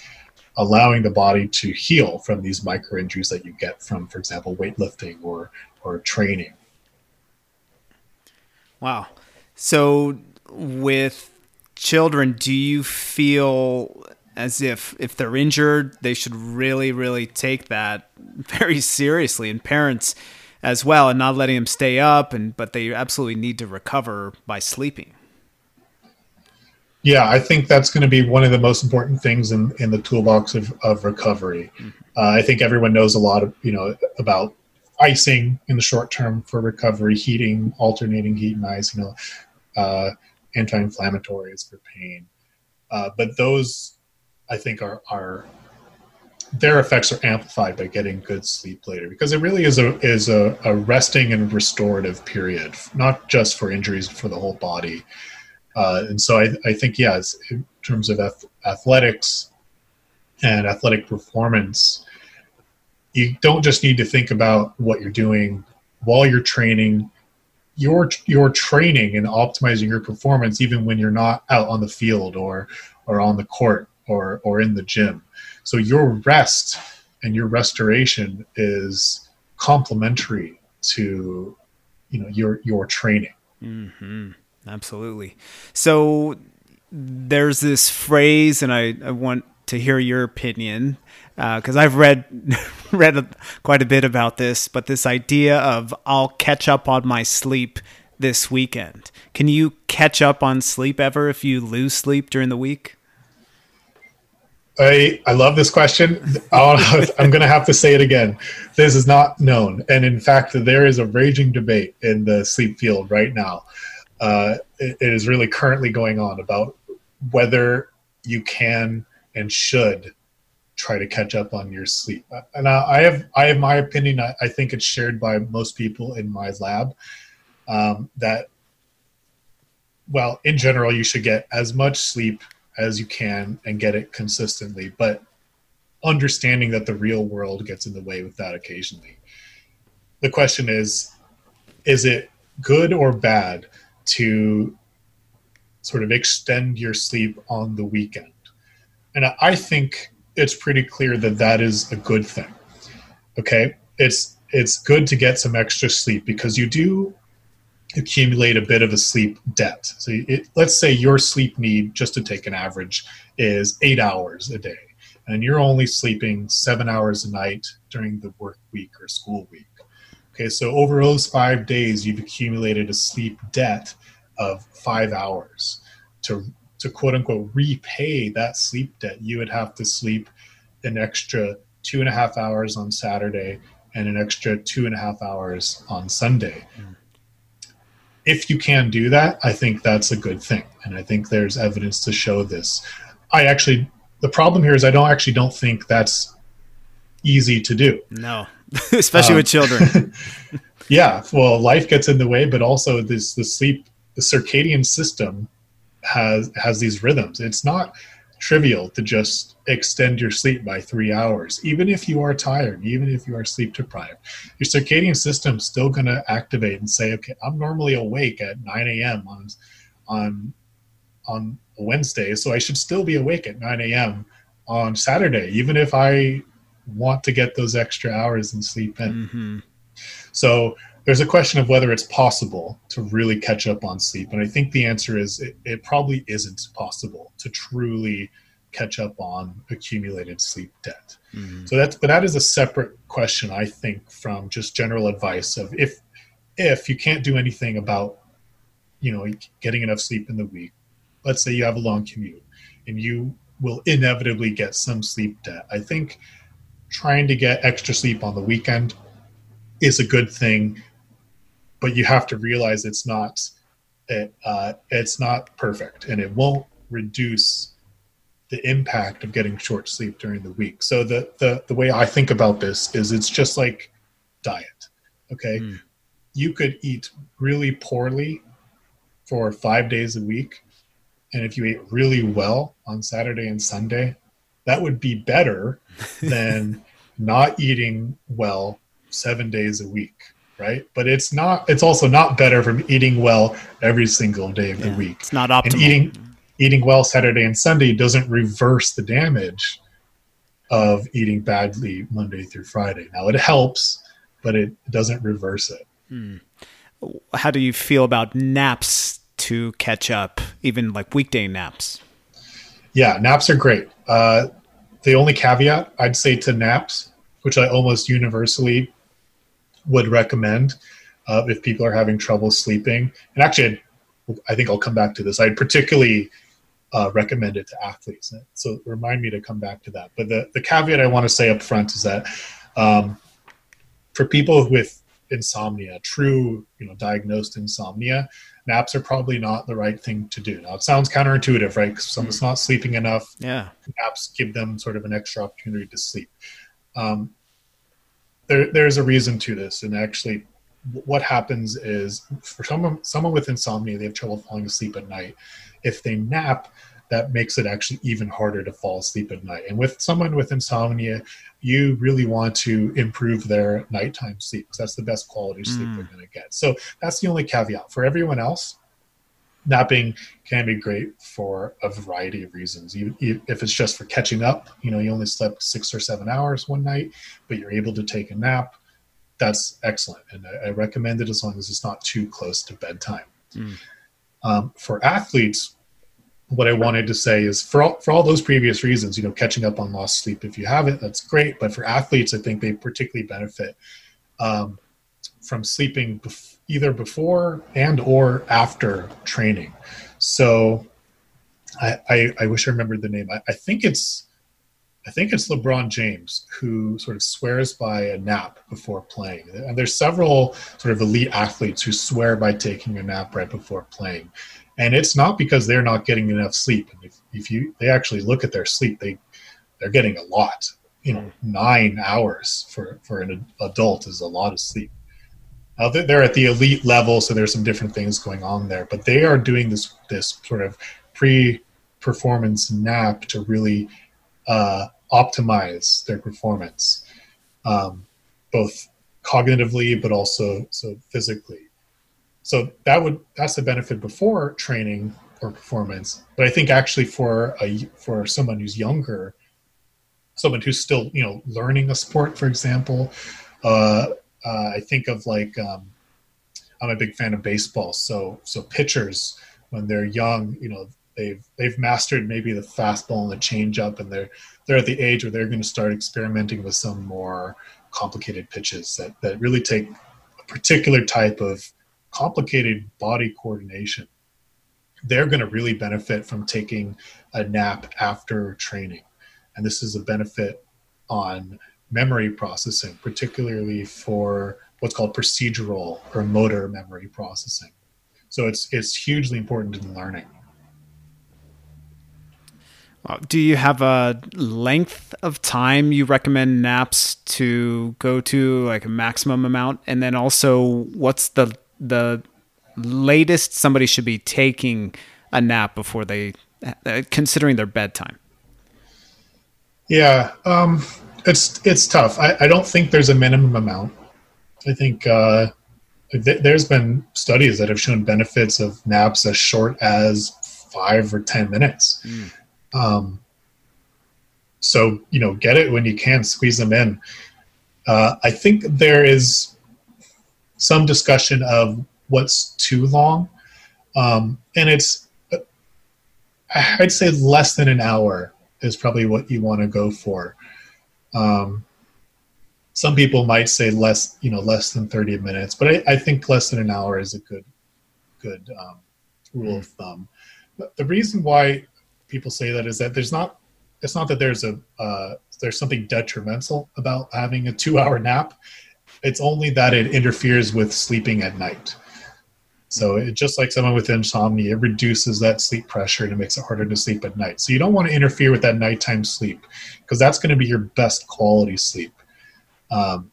allowing the body to heal from these micro injuries that you get from, for example, weightlifting or or training. Wow. So with children, do you feel as if if they're injured, they should really, really take that very seriously, and parents as well, and not letting them stay up, and but they absolutely need to recover by sleeping. Yeah, I think that's going to be one of the most important things in, in the toolbox of, of recovery. Mm-hmm. Uh, I think everyone knows a lot of you know about icing in the short term for recovery, heating, alternating heat and ice, you know, uh, anti-inflammatories for pain. Uh, but those I think are are their effects are amplified by getting good sleep later because it really is a is a, a resting and restorative period, not just for injuries, for the whole body. Uh, and so I, I think yes, in terms of athletics and athletic performance, you don't just need to think about what you're doing while you're training. Your your training and optimizing your performance, even when you're not out on the field or or on the court or or in the gym. So your rest and your restoration is complementary to you know your your training. Mm-hmm. Absolutely. So there's this phrase, and I, I want to hear your opinion because uh, I've read read quite a bit about this. But this idea of I'll catch up on my sleep this weekend. Can you catch up on sleep ever if you lose sleep during the week? I I love this question. I'm going to have to say it again. This is not known, and in fact, there is a raging debate in the sleep field right now. Uh, it, it is really currently going on about whether you can and should try to catch up on your sleep. And I, I have I have my opinion. I, I, think it's shared by most people in my lab um, that well, in general, you should get as much sleep as you can and get it consistently, but understanding that the real world gets in the way with that occasionally. The question is is it good or bad to sort of extend your sleep on the weekend? And I think it's pretty clear that that is a good thing. Okay? It's it's good to get some extra sleep because you do accumulate a bit of a sleep debt. So it, let's say your sleep need, just to take an average, is eight hours a day, and you're only sleeping seven hours a night during the work week or school week. Okay, so over those five days, you've accumulated a sleep debt of five hours. To to quote unquote repay that sleep debt, you would have to sleep an extra two and a half hours on Saturday and an extra two and a half hours on Sunday. Mm if you can do that, I think that's a good thing. And I think there's evidence to show this. I actually, the problem here is I don't actually don't think that's easy to do. No, especially um, with children. yeah, well, life gets in the way, but also this the sleep, the circadian system has has these rhythms. It's not trivial to just extend your sleep by three hours, even if you are tired, even if you are sleep deprived. Your circadian system's still going to activate and say, okay, I'm normally awake at 9 a.m. on on on Wednesday, so I should still be awake at 9 a.m. on Saturday, even if I want to get those extra hours and sleep in. Mm-hmm. So there's a question of whether it's possible to really catch up on sleep. And I think the answer is it, it probably isn't possible to truly catch up on accumulated sleep debt. Mm-hmm. So that's but that is a separate question, I think, from just general advice of if if you can't do anything about you know getting enough sleep in the week. Let's say you have a long commute and you will inevitably get some sleep debt. I think trying to get extra sleep on the weekend is a good thing, but you have to realize it's not it, uh, it's not perfect and it won't reduce the impact of getting short sleep during the week. So the the the way I think about this is it's just like diet. Okay? Mm. You could eat really poorly for 5 days a week and if you ate really well on Saturday and Sunday, that would be better than not eating well 7 days a week, right? But it's not it's also not better from eating well every single day of yeah, the week. It's not optimal. And eating eating well Saturday and Sunday doesn't reverse the damage of eating badly Monday through Friday. Now it helps, but it doesn't reverse it. Hmm. How do you feel about naps to catch up, even like weekday naps? Yeah, naps are great. Uh, the only caveat I'd say to naps, which I almost universally would recommend uh, if people are having trouble sleeping, and actually, I think I'll come back to this. I'd particularly uh, recommend it to athletes. So remind me to come back to that. But the, the caveat I want to say up front is that um, for people with insomnia, true, you know, diagnosed insomnia, naps are probably not the right thing to do. Now it sounds counterintuitive, right? Because someone's not sleeping enough. Yeah. Naps give them sort of an extra opportunity to sleep. Um, there, there's a reason to this, and actually, what happens is for someone someone with insomnia, they have trouble falling asleep at night if they nap, that makes it actually even harder to fall asleep at night. And with someone with insomnia, you really want to improve their nighttime sleep because that's the best quality sleep mm. they're going to get. So that's the only caveat. For everyone else, napping can be great for a variety of reasons. You, you, if it's just for catching up, you know, you only slept six or seven hours one night, but you're able to take a nap, that's excellent. And I, I recommend it as long as it's not too close to bedtime. Mm. Um, for athletes, what I wanted to say is for all, for all those previous reasons, you know, catching up on lost sleep. If you have it, that's great. But for athletes, I think they particularly benefit um, from sleeping bef- either before and or after training. So I, I, I wish I remembered the name. I, I think it's I think it's LeBron James who sort of swears by a nap before playing. And there's several sort of elite athletes who swear by taking a nap right before playing. And it's not because they're not getting enough sleep. If, if you they actually look at their sleep, they they're getting a lot. You know, mm-hmm. nine hours for for an adult is a lot of sleep. Now they're at the elite level, so there's some different things going on there. But they are doing this this sort of pre-performance nap to really uh, optimize their performance, um, both cognitively but also so physically. So that would that's the benefit before training or performance. But I think actually for a for someone who's younger, someone who's still you know learning a sport, for example, uh, uh, I think of like um, I'm a big fan of baseball. So so pitchers when they're young, you know, they've they've mastered maybe the fastball and the changeup, and they're they're at the age where they're going to start experimenting with some more complicated pitches that that really take a particular type of complicated body coordination. They're going to really benefit from taking a nap after training, and this is a benefit on memory processing, particularly for what's called procedural or motor memory processing. So it's it's hugely important in learning. Do you have a length of time you recommend naps to go to, like a maximum amount? And then also, what's the the latest somebody should be taking a nap before they, uh, considering their bedtime? Yeah, um, it's it's tough. I, I don't think there's a minimum amount. I think uh, th- there's been studies that have shown benefits of naps as short as five or ten minutes. Mm um, so you know, get it when you can, squeeze them in. Uh, I think there is some discussion of what's too long, um, and it's I'd say less than an hour is probably what you want to go for. Um, some people might say less, you know, less than 30 minutes, but I, I think less than an hour is a good, good um, rule of thumb. But the reason why people say that is that there's not, it's not that there's a, uh, there's something detrimental about having a two hour nap. It's only that it interferes with sleeping at night. So it, just like someone with insomnia, it reduces that sleep pressure and it makes it harder to sleep at night. So you don't want to interfere with that nighttime sleep because that's going to be your best quality sleep. Um,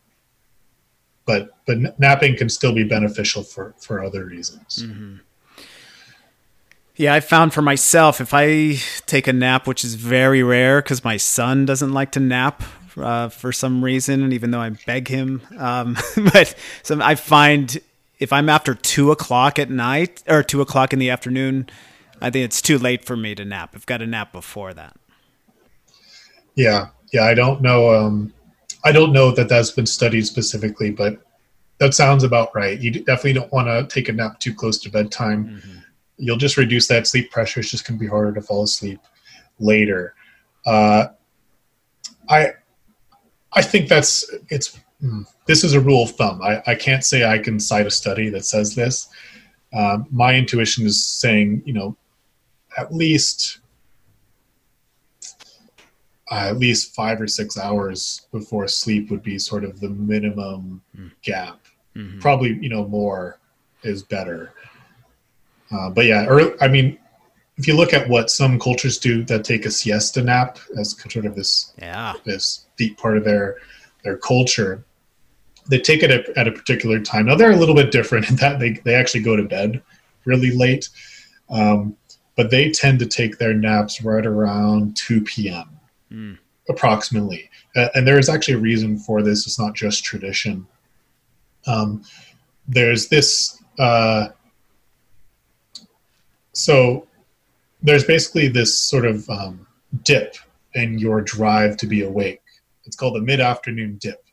but but napping can still be beneficial for for other reasons. Mm-hmm. Yeah, I found for myself if I take a nap, which is very rare because my son doesn't like to nap uh, for some reason, even though I beg him, um, but so I find if I'm after two o'clock at night or two o'clock in the afternoon, I think it's too late for me to nap. I've got to nap before that. Yeah, yeah, I don't know. Um, I don't know that that's been studied specifically, but that sounds about right. You definitely don't want to take a nap too close to bedtime. Mm-hmm. You'll just reduce that sleep pressure. It's just going to be harder to fall asleep later. Uh, I I think that's it's. This is a rule of thumb. I, I can't say I can cite a study that says this. Um, my intuition is saying, you know, at least uh, at least five or six hours before sleep would be sort of the minimum mm. gap. Mm-hmm. Probably, you know, more is better. Uh, but yeah, or I mean, if you look at what some cultures do that take a siesta nap as sort of this yeah this deep part of their their culture, they take it at, at a particular time. Now they're a little bit different in that they they actually go to bed really late, um, but they tend to take their naps right around two p.m mm. approximately. Uh, and there is actually a reason for this. It's not just tradition. Um, there's this. Uh, so there's basically this sort of um, dip in your drive to be awake. It's called the mid-afternoon dip,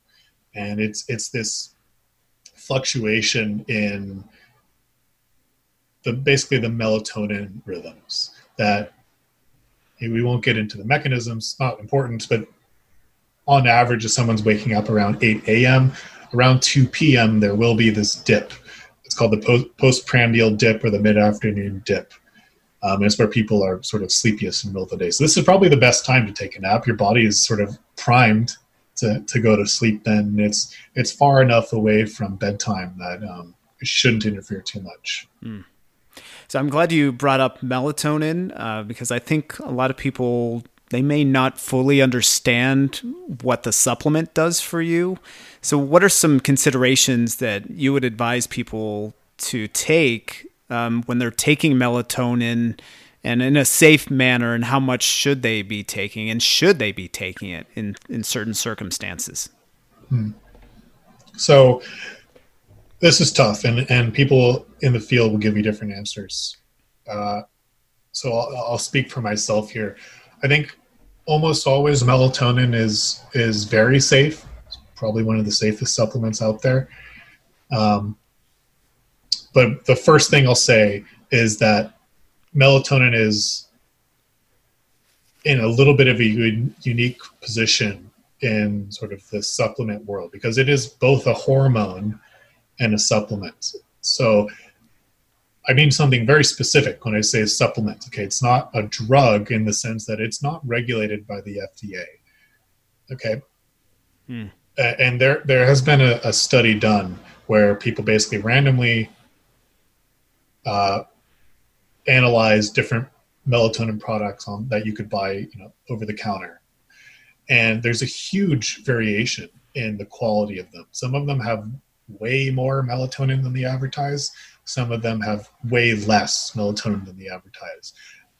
and it's it's this fluctuation in the basically the melatonin rhythms that we won't get into the mechanisms, not important, but on average, if someone's waking up around 8 a.m., around 2 p.m., there will be this dip. It's called the postprandial dip or the mid afternoon dip. Um, it's where people are sort of sleepiest in the middle of the day. So this is probably the best time to take a nap. Your body is sort of primed to, to go to sleep. Then it's it's far enough away from bedtime that um, it shouldn't interfere too much. Mm. So I'm glad you brought up melatonin uh, because I think a lot of people they may not fully understand what the supplement does for you. So, what are some considerations that you would advise people to take um, when they're taking melatonin? And in a safe manner and how much should they be taking and should they be taking it in, in certain circumstances hmm. so this is tough, and and people in the field will give you different answers. Uh, so I'll, I'll speak for myself here. I think almost always melatonin is is very safe. Probably one of the safest supplements out there. Um, but the first thing I'll say is that melatonin is in a little bit of a unique position in sort of the supplement world because it is both a hormone and a supplement. So I mean something very specific when I say supplement. Okay, it's not a drug in the sense that it's not regulated by the FDA. Okay, hmm. and there there has been a, a, study done where people basically randomly uh, analyze different melatonin products on that you could buy, you know, over the counter, and there's a huge variation in the quality of them. Some of them have way more melatonin than they advertise. Some of them have way less melatonin than they advertise.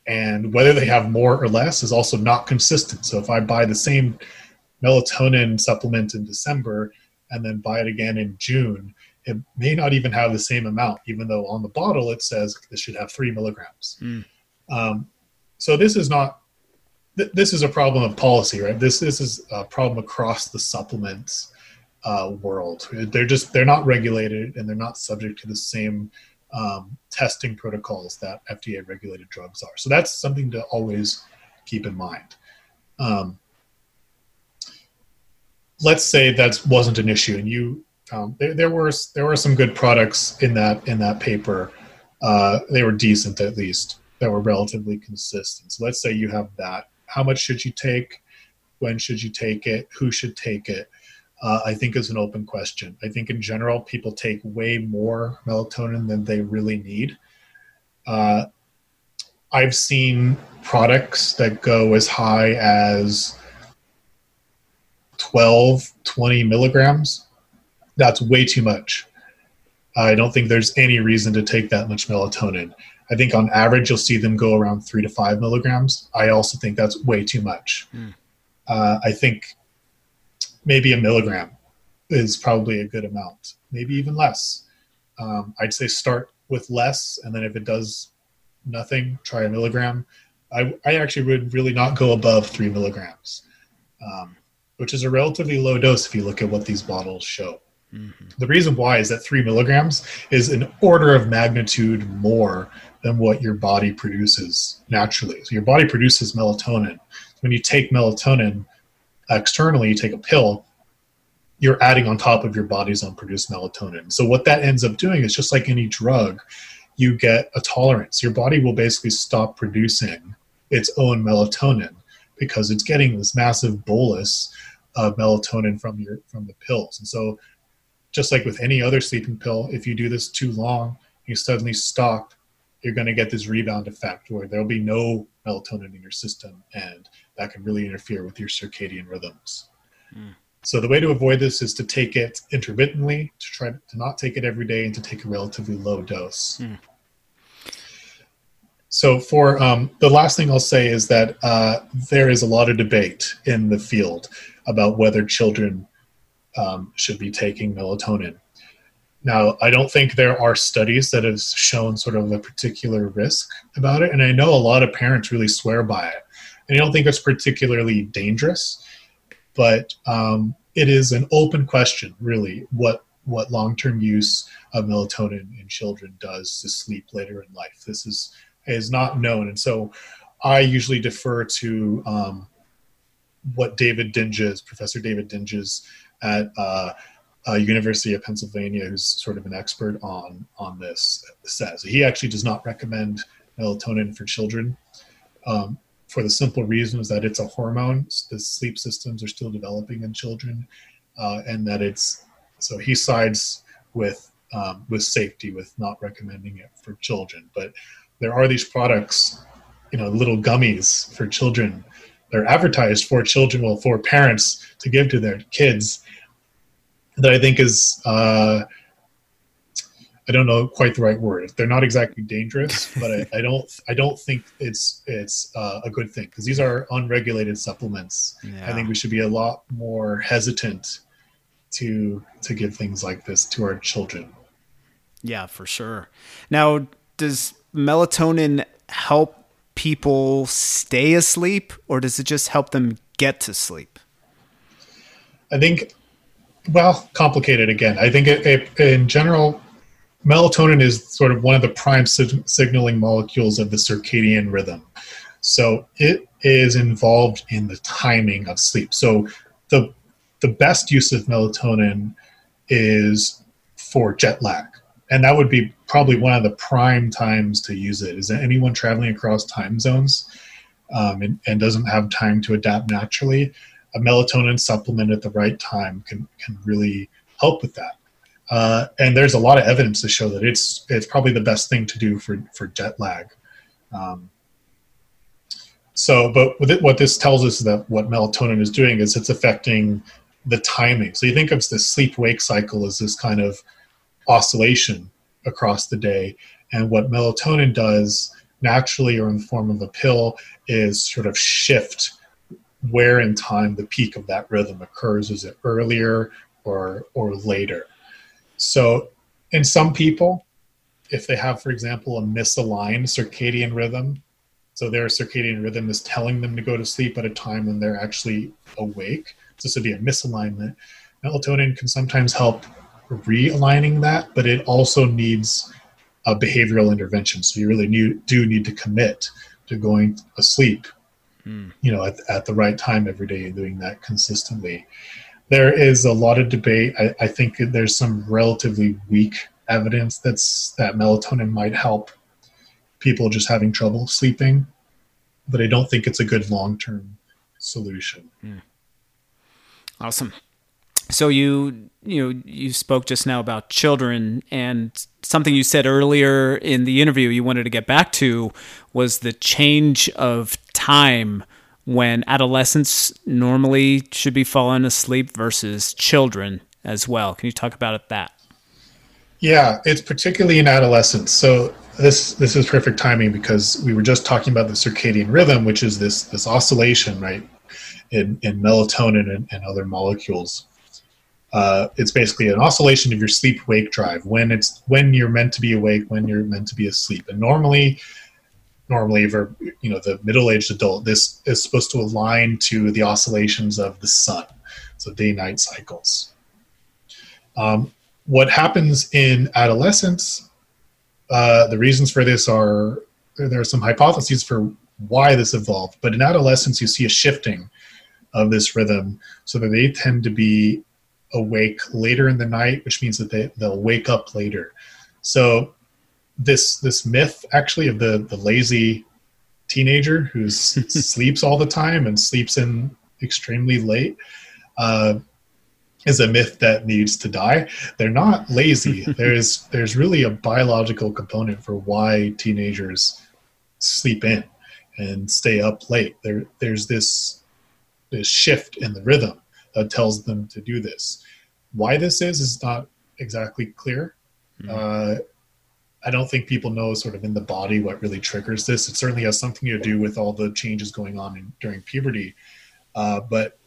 And whether they have more or less is also not consistent. So if I buy the same melatonin supplement in December and then buy it again in June, it may not even have the same amount, even though on the bottle it says this should have three milligrams. Mm. Um, so this is not. Th- this is a problem of policy, right? This this is a problem across the supplements uh, world. They're just they're not regulated and they're not subject to the same um, testing protocols that FDA regulated drugs are. So that's something to always keep in mind. Um, let's say that wasn't an issue, and you um, there, there were there were some good products in that in that paper. Uh, they were decent at least. That were relatively consistent. So let's say you have that. How much should you take? When should you take it? Who should take it? Uh, I think is an open question. I think in general people take way more melatonin than they really need. Uh, I've seen products that go as high as 12, 20 milligrams. That's way too much. I don't think there's any reason to take that much melatonin. I think on average you'll see them go around three to five milligrams. I also think that's way too much. Mm. Uh, I think maybe a milligram is probably a good amount, maybe even less. Um, I'd say start with less, and then if it does nothing, try a milligram. I, I actually would really not go above three milligrams, um, which is a relatively low dose if you look at what these bottles show. Mm-hmm. The reason why is that three milligrams is an order of magnitude more than what your body produces naturally. So your body produces melatonin. When you take melatonin externally, you take a pill, you're adding on top of your body's unproduced melatonin. So what that ends up doing is just like any drug, you get a tolerance. Your body will basically stop producing its own melatonin because it's getting this massive bolus of melatonin from your from the pills. And so just like with any other sleeping pill, if you do this too long, you suddenly stop, you're going to get this rebound effect where there'll be no melatonin in your system and that can really interfere with your circadian rhythms. Mm. So the way to avoid this is to take it intermittently, to try to not take it every day, and to take a relatively low dose. Mm. So for um, the last thing I'll say is that uh, there is a lot of debate in the field about whether children um, should be taking melatonin. Now, I don't think there are studies that have shown sort of a particular risk about it, and I know a lot of parents really swear by it. And I don't think it's particularly dangerous but um, it is an open question, really, what what long-term use of melatonin in children does to sleep later in life. This is is not known, and so I usually defer to um, what David Dinges, Professor David Dinges at uh, uh, University of Pennsylvania, who's sort of an expert on on this, says. He actually does not recommend melatonin for children. Um, for the simple reason is that it's a hormone. The sleep systems are still developing in children, uh, and that it's so he sides with um, with safety with not recommending it for children. But there are these products, you know, little gummies for children. They're advertised for children, well, for parents to give to their kids. That I think is uh, I don't know quite the right word. They're not exactly dangerous, but I, I don't I don't think it's it's uh, a good thing because these are unregulated supplements. Yeah. I think we should be a lot more hesitant to to give things like this to our children. Yeah, for sure. Now, does melatonin help people stay asleep, or does it just help them get to sleep? I think, well, complicated again. I think it, it, in general, melatonin is sort of one of the prime sig- signaling molecules of the circadian rhythm. So it is involved in the timing of sleep. So the the best use of melatonin is for jet lag. And that would be probably one of the prime times to use it. Is anyone traveling across time zones um, and, and doesn't have time to adapt naturally? A melatonin supplement at the right time can, can really help with that. Uh, and there's a lot of evidence to show that it's it's probably the best thing to do for for jet lag. Um, so, but it, what this tells us is that what melatonin is doing is it's affecting the timing. So you think of the sleep wake cycle as this kind of oscillation across the day, and what melatonin does naturally or in the form of a pill is sort of shift where in time the peak of that rhythm occurs. Is it earlier or or later? So, in some people, if they have, for example, a misaligned circadian rhythm, so their circadian rhythm is telling them to go to sleep at a time when they're actually awake. So this would be a misalignment. Melatonin can sometimes help realigning that, but it also needs a behavioral intervention. So you really need, do need to commit to going asleep mm. you know, at, at the right time every day and doing that consistently. There is a lot of debate. I, I think there's some relatively weak evidence that's that melatonin might help people just having trouble sleeping, but I don't think it's a good long term solution. Mm. Awesome. So you you know you spoke just now about children and something you said earlier in the interview you wanted to get back to was the change of time when adolescents normally should be falling asleep versus children as well. Can you talk about that? Yeah, it's particularly in adolescence. So this this is perfect timing because we were just talking about the circadian rhythm, which is this this oscillation, right, in, in melatonin and, and other molecules. Uh, it's basically an oscillation of your sleep wake drive when it's when you're meant to be awake, when you're meant to be asleep, and normally, normally for you know the middle aged adult, this is supposed to align to the oscillations of the sun, so day night cycles. Um, what happens in adolescence, uh, the reasons for this are there are some hypotheses for why this evolved, but in adolescence, you see a shifting of this rhythm so that they tend to be awake later in the night, which means that they, they'll wake up later. So this this myth actually of the the lazy teenager who sleeps all the time and sleeps in extremely late uh, is a myth that needs to die. They're not lazy. there's there's really a biological component for why teenagers sleep in and stay up late. There there's this this shift in the rhythm that tells them to do this. Why this is is not exactly clear. Mm-hmm. Uh, I don't think people know sort of in the body what really triggers this. It certainly has something to do with all the changes going on in, during puberty, uh, but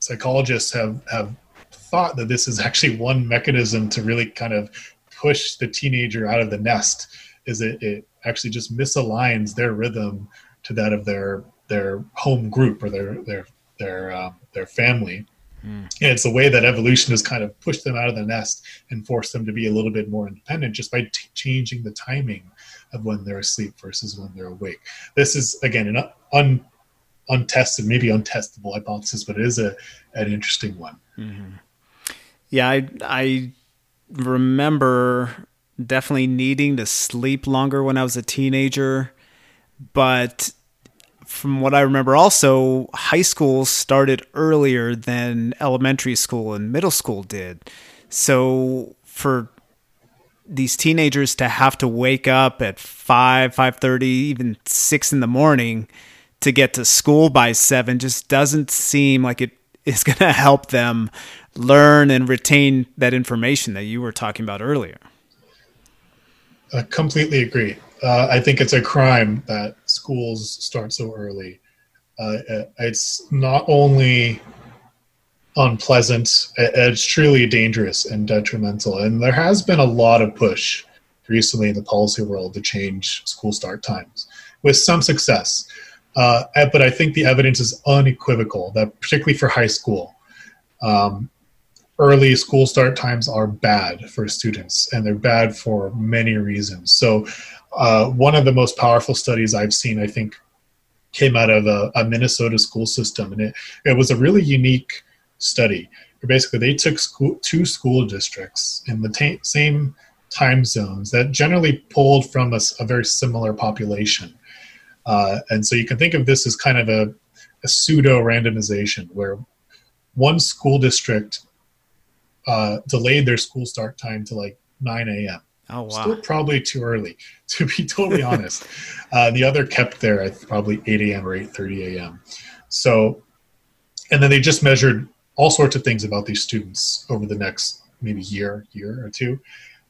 psychologists have have thought that this is actually one mechanism to really kind of push the teenager out of the nest is it, it actually just misaligns their rhythm to that of their their home group or their their their um, their family mm. and it's the way that evolution has kind of pushed them out of the nest and forced them to be a little bit more independent just by t- changing the timing of when they're asleep versus when they're awake. This is again an un, untested maybe untestable hypothesis but it is a an interesting one. Mm-hmm. Yeah, I I remember definitely needing to sleep longer when I was a teenager, but from what I remember, also high school started earlier than elementary school and middle school did. So for these teenagers to have to wake up at five, five thirty, even six in the morning to get to school by seven just doesn't seem like it is going to help them learn and retain that information that you were talking about earlier. I completely agree. Uh, I think it's a crime that schools start so early. Uh, it's not only unpleasant, it's truly dangerous and detrimental. And there has been a lot of push recently in the policy world to change school start times with some success. Uh, but I think the evidence is unequivocal that, particularly for high school, um, early school start times are bad for students, and they're bad for many reasons. So, uh, one of the most powerful studies I've seen, I think, came out of a, a Minnesota school system, and it, it was a really unique study. Where basically, they took school, two school districts in the ta- same time zones that generally pulled from a, a very similar population. Uh, and so you can think of this as kind of a, a pseudo randomization where one school district uh, delayed their school start time to like 9 a.m. Oh, wow. Still probably too early, to be totally honest. Uh, the other kept there at probably 8 a.m. or 8.30 a.m. So, and then they just measured all sorts of things about these students over the next maybe year, year or two.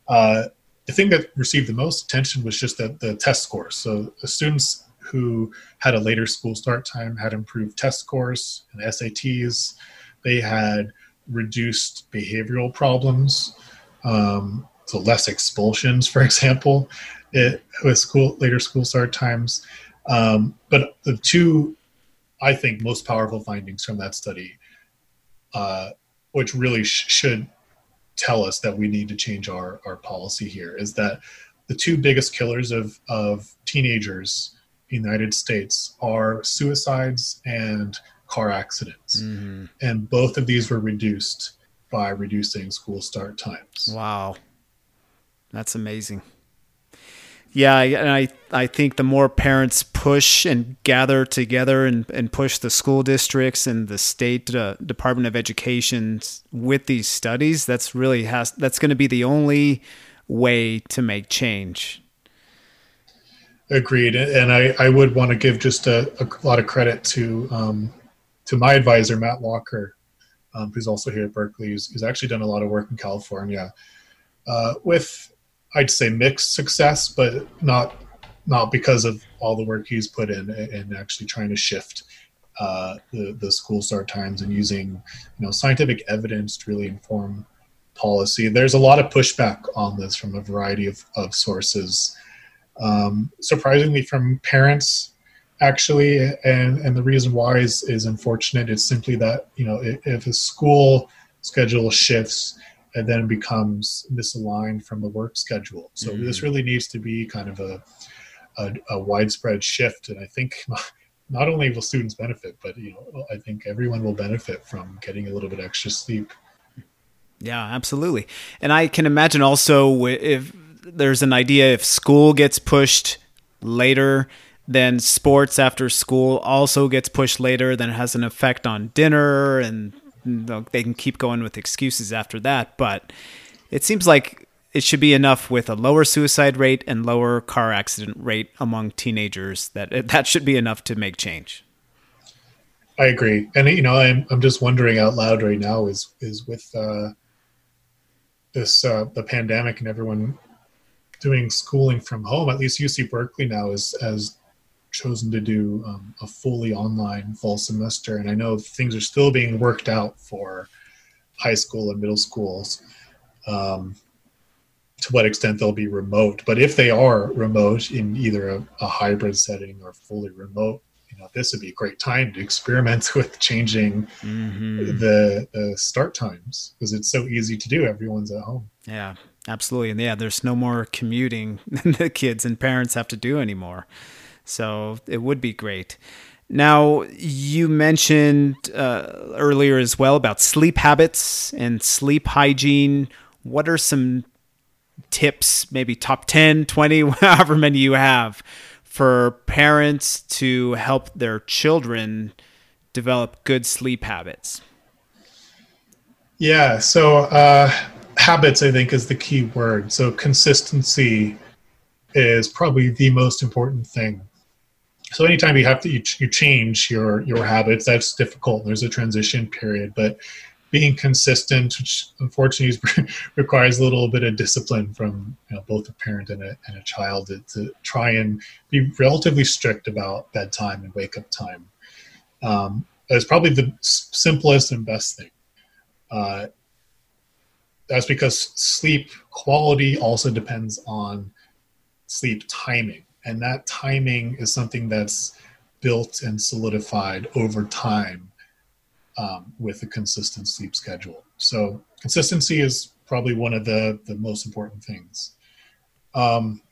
Uh, the thing that received the most attention was just the, the test scores. So the students who had a later school start time had improved test scores and SATs. They had reduced behavioral problems, um, so less expulsions, for example, it, with school later school start times. Um, but the two, I think, most powerful findings from that study, uh, which really sh- should tell us that we need to change our, our policy here, is that the two biggest killers of, of teenagers in the United States are suicides and car accidents. Mm-hmm. And both of these were reduced by reducing school start times. Wow. That's amazing. Yeah, and I I think the more parents push and gather together and, and push the school districts and the state uh, Department of Education with these studies, that's really has that's going to be the only way to make change. Agreed, and I, I would want to give just a, a lot of credit to um, to my advisor Matt Walker, um, who's also here at Berkeley, who's, actually done a lot of work in California uh, with I'd say mixed success, but not not because of all the work he's put in and actually trying to shift uh, the the school start times and using you know scientific evidence to really inform policy. There's a lot of pushback on this from a variety of, of sources. Um, surprisingly, from parents, actually, and and the reason why is is unfortunate. It's simply that you know if, if a school schedule shifts and then becomes misaligned from the work schedule. So mm-hmm. this really needs to be kind of a, a, a widespread shift, and I think not only will students benefit, but you know I think everyone will benefit from getting a little bit extra sleep. Yeah, absolutely. And I can imagine also if there's an idea if school gets pushed later, then sports after school also gets pushed later, then it has an effect on dinner and they can keep going with excuses after that. But it seems like it should be enough with a lower suicide rate and lower car accident rate among teenagers that that should be enough to make change. I agree, and you know, I'm I'm just wondering out loud right now is is with uh, this uh, the pandemic and everyone doing schooling from home. At least UC Berkeley now is has chosen to do um, a fully online fall semester, and I know things are still being worked out for high school and middle schools. Um, to what extent they'll be remote, but if they are remote in either a, a hybrid setting or fully remote, you know, this would be a great time to experiment with changing mm-hmm. the, the start times because it's so easy to do. Everyone's at home. Yeah, absolutely. And yeah, there's no more commuting the kids and parents have to do anymore. So it would be great. Now, you mentioned uh, earlier as well about sleep habits and sleep hygiene. What are some tips, maybe top 10, 20, however many you have, for parents to help their children develop good sleep habits? Yeah, so uh, habits, I think, is the key word. So consistency is probably the most important thing. So anytime you have to you, you change your your habits, that's difficult. There's a transition period, but being consistent, which unfortunately requires a little bit of discipline from you know, both a parent and a, and a child to, to, try and be relatively strict about bedtime and wake up time. Um, probably the simplest and best thing. Uh, that's because sleep quality also depends on sleep timing. And that timing is something that's built and solidified over time um, with a consistent sleep schedule. So consistency is probably one of the the most important things. Um,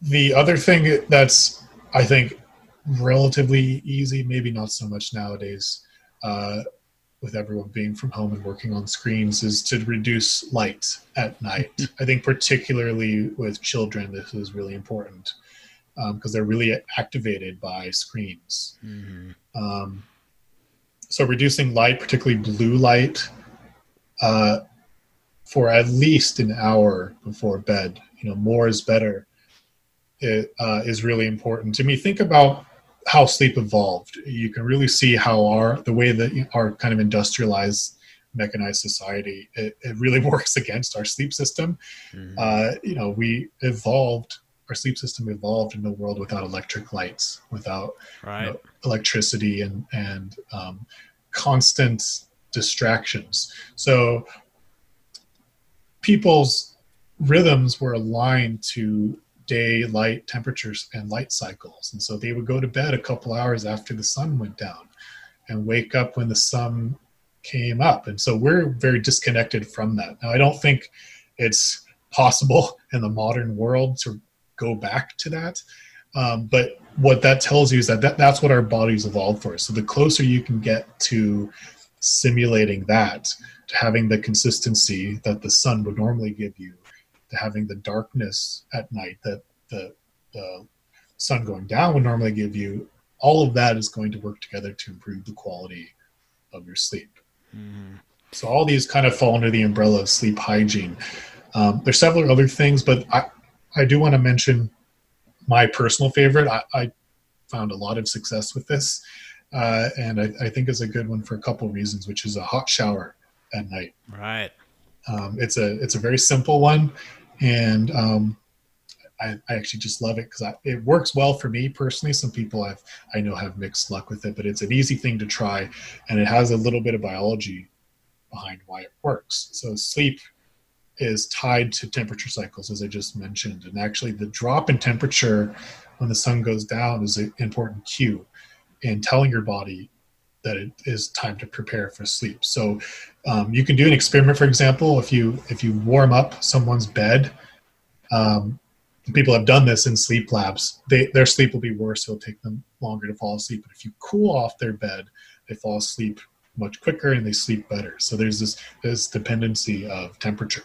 the other thing that's I think relatively easy, maybe not so much nowadays, uh, with everyone being from home and working on screens, is to reduce light at night. I think particularly with children, this is really important because um, they're really activated by screens. Mm-hmm. Um, so reducing light, particularly blue light, uh, for at least an hour before bed. You know, more is better. It uh, is really important to me. Think about how sleep evolved. You can really see how our the way that our kind of industrialized mechanized society it, it really works against our sleep system. Mm-hmm. Uh, you know, we evolved our sleep system evolved in a world without electric lights, without right. you know, electricity and and um, constant distractions. So people's rhythms were aligned to daylight temperatures and light cycles, and so they would go to bed a couple hours after the sun went down, and wake up when the sun came up. And so we're very disconnected from that. Now, I don't think it's possible in the modern world to go back to that. Um, but what that tells you is that, that that's what our bodies evolved for. So the closer you can get to simulating that, to having the consistency that the sun would normally give you, to having the darkness at night that the, the sun going down would normally give you, all of that is going to work together to improve the quality of your sleep. Mm-hmm. So all these kind of fall under the umbrella of sleep hygiene. Um, there's several other things, but I, I do want to mention my personal favorite. I, I found a lot of success with this, uh, and I, I, think is a good one for a couple of reasons, which is a hot shower at night. Right. Um, it's a it's a very simple one, and um, I, I, actually just love it because it works well for me personally. Some people I've I know have mixed luck with it, but it's an easy thing to try, and it has a little bit of biology behind why it works. So sleep is tied to temperature cycles, as I just mentioned. And actually, the drop in temperature when the sun goes down is an important cue in telling your body that it is time to prepare for sleep. So um, you can do an experiment, for example, if you if you warm up someone's bed. Um, people have done this in sleep labs. They, their sleep will be worse. It'll take them longer to fall asleep. But if you cool off their bed, they fall asleep much quicker and they sleep better. So there's this this dependency of temperature.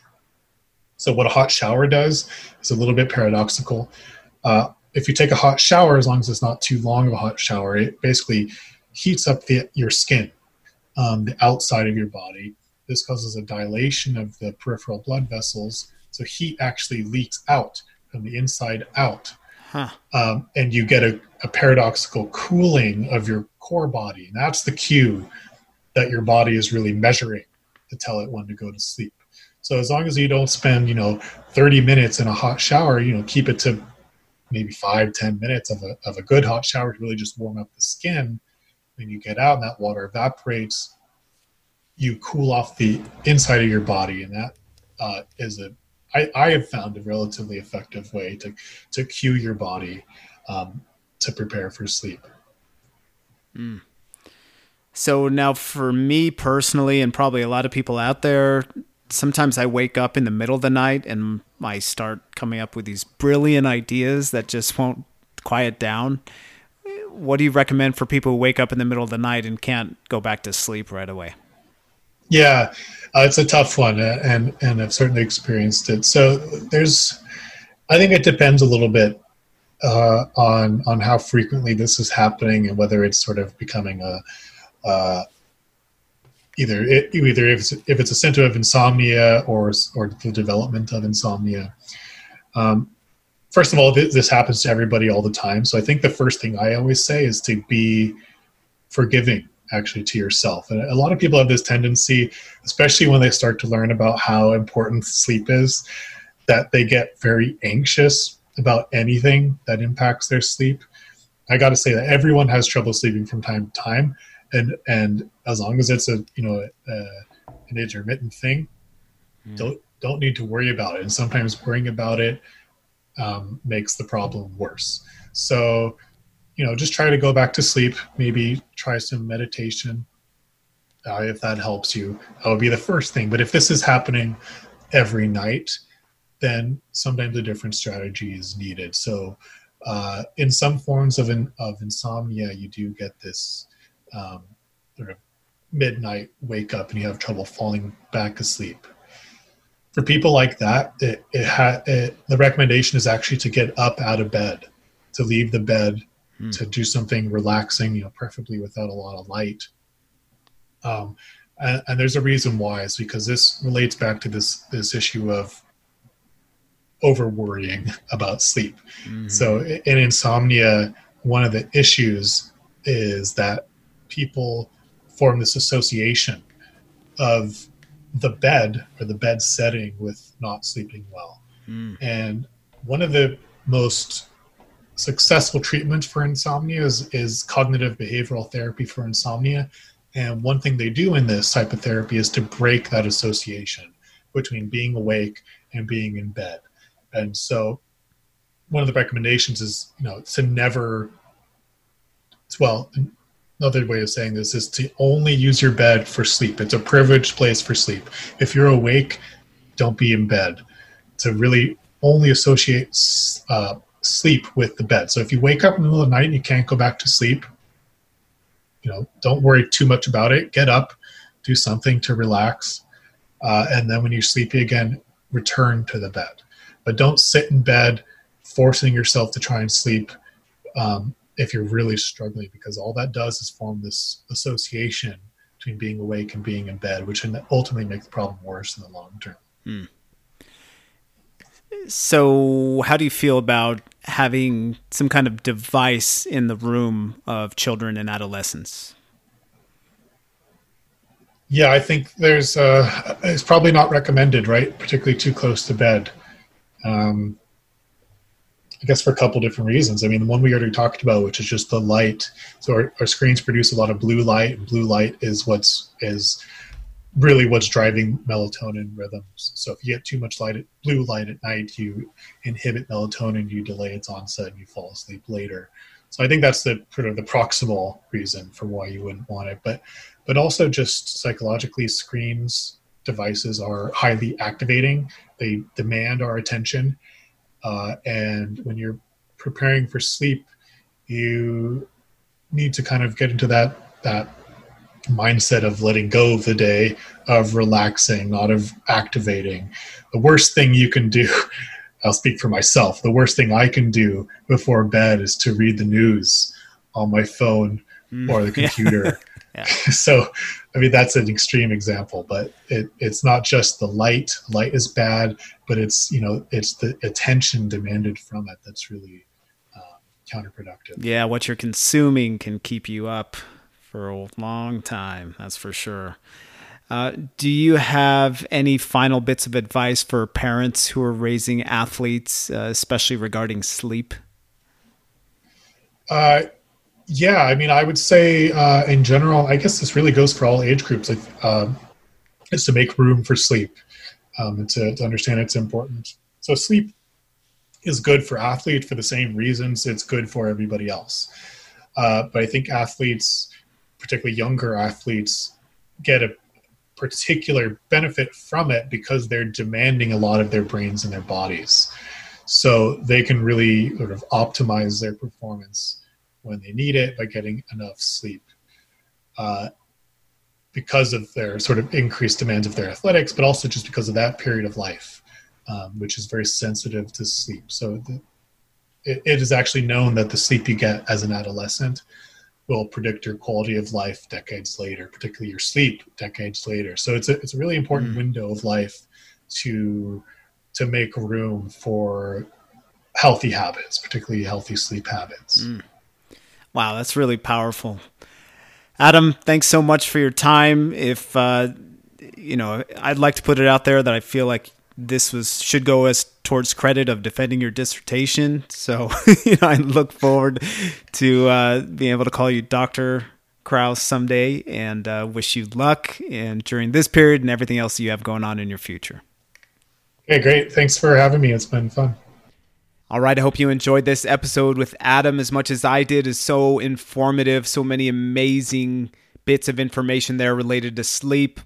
So what a hot shower does is a little bit paradoxical. Uh, if you take a hot shower, as long as it's not too long of a hot shower, it basically heats up the, your skin, um, the outside of your body. This causes a dilation of the peripheral blood vessels. So heat actually leaks out from the inside out. Huh. Um, and you get a, a paradoxical cooling of your core body. And that's the cue that your body is really measuring to tell it when to go to sleep. So as long as you don't spend, you know, 30 minutes in a hot shower, you know, keep it to maybe five, 10 minutes of a, of a good hot shower to really just warm up the skin. When you get out and that water evaporates, you cool off the inside of your body. And that uh, is a, I, I have found a relatively effective way to, to cue your body um, to prepare for sleep. Mm. So now for me personally, and probably a lot of people out there, sometimes I wake up in the middle of the night and I start coming up with these brilliant ideas that just won't quiet down. What do you recommend for people who wake up in the middle of the night and can't go back to sleep right away? Yeah, uh, it's a tough one, uh, and and I've certainly experienced it. So there's, I think it depends a little bit uh, on on how frequently this is happening and whether it's sort of becoming a, uh, either it, either if it's, if it's a symptom of insomnia or or the development of insomnia. Um, first of all, th- this happens to everybody all the time. So I think the first thing I always say is to be forgiving actually to yourself. And a lot of people have this tendency, especially when they start to learn about how important sleep is, that they get very anxious about anything that impacts their sleep. I got to say that everyone has trouble sleeping from time to time and and as long as it's a you know an intermittent thing, mm. don't don't need to worry about it. And sometimes worrying about it um, makes the problem worse. So you know, just try to go back to sleep. Maybe try some meditation uh, if that helps you. That would be the first thing. But if this is happening every night, then sometimes a different strategy is needed. So, uh, in some forms of in, of insomnia, you do get this um, sort of midnight wake up and you have trouble falling back asleep. For people like that, it, it, ha- it the recommendation is actually to get up out of bed, to leave the bed, hmm. to do something relaxing, you know, preferably without a lot of light. Um, and, and, there's a reason why. It's because this relates back to this this issue of over worrying about sleep. Mm-hmm. So in insomnia, one of the issues is that people form this association of the bed or the bed setting with not sleeping well. Mm. And one of the most successful treatments for insomnia is, is cognitive behavioral therapy for insomnia. And one thing they do in this type of therapy is to break that association between being awake and being in bed. And so one of the recommendations is, you know, to never well, another way of saying this is to only use your bed for sleep. It's a privileged place for sleep. If you're awake, don't be in bed. To really only associate uh, sleep with the bed. So if you wake up in the middle of the night and you can't go back to sleep, you know, don't worry too much about it. Get up, do something to relax, uh, and then when you're sleepy again, return to the bed. But don't sit in bed forcing yourself to try and sleep um, if you're really struggling, because all that does is form this association between being awake and being in bed, which can ultimately makes the problem worse in the long term. Hmm. So, how do you feel about having some kind of device in the room of children and adolescents? Yeah, I think there's uh, it's probably not recommended, right? Particularly too close to bed. Um, I guess for a couple different reasons. I mean, the one we already talked about, which is just the light. So our, our screens produce a lot of blue light, and blue light is what's is really what's driving melatonin rhythms. So if you get too much light, blue light at night, you inhibit melatonin, you delay its onset, and you fall asleep later. So I think that's the sort of the proximal reason for why you wouldn't want it. But but also just psychologically, screens devices are highly activating. They demand our attention, uh, and when you're preparing for sleep, you need to kind of get into that that mindset of letting go of the day, of relaxing, not of activating. The worst thing you can do, I'll speak for myself, the worst thing I can do before bed is to read the news on my phone mm. or the computer. yeah. so, I mean, that's an extreme example, but it, it's not just the light. Light is bad, but it's, you know, it's the attention demanded from it that's really uh, counterproductive. Yeah, what you're consuming can keep you up for a long time, that's for sure. Uh, do you have any final bits of advice for parents who are raising athletes, uh, especially regarding sleep? Uh, yeah, I mean, I would say uh, in general, I guess this really goes for all age groups. Like, um, is to make room for sleep um, and to, to understand its importance. So sleep is good for athletes for the same reasons it's good for everybody else. Uh, but I think athletes particularly younger athletes, get a particular benefit from it because they're demanding a lot of their brains and their bodies. So they can really sort of optimize their performance when they need it by getting enough sleep. Uh, because of their sort of increased demands of their athletics, but also just because of that period of life, um, which is very sensitive to sleep. So the, it, it is actually known that the sleep you get as an adolescent will predict your quality of life decades later, particularly your sleep decades later. So it's a it's a really important mm. window of life to to make room for healthy habits, particularly healthy sleep habits. Mm. Wow, that's really powerful. Adam, thanks so much for your time. If uh, you know, I'd like to put it out there that I feel like this was should go as towards credit of defending your dissertation. So you know, I look forward to uh, being able to call you Doctor Krause someday, and uh, wish you luck and during this period and everything else you have going on in your future. Okay, great. Thanks for having me. It's been fun. All right, I hope you enjoyed this episode with Adam as much as I did. is so informative, so many amazing bits of information there related to sleep.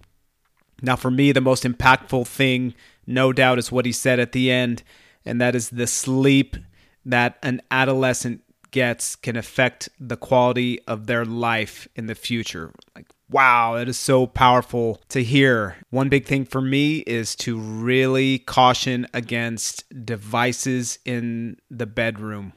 Now, for me, the most impactful thing no doubt is what he said at the end, and that is the sleep that an adolescent gets can affect the quality of their life in the future. Like, wow, that is so powerful to hear. One big thing for me is to really caution against devices in the bedroom.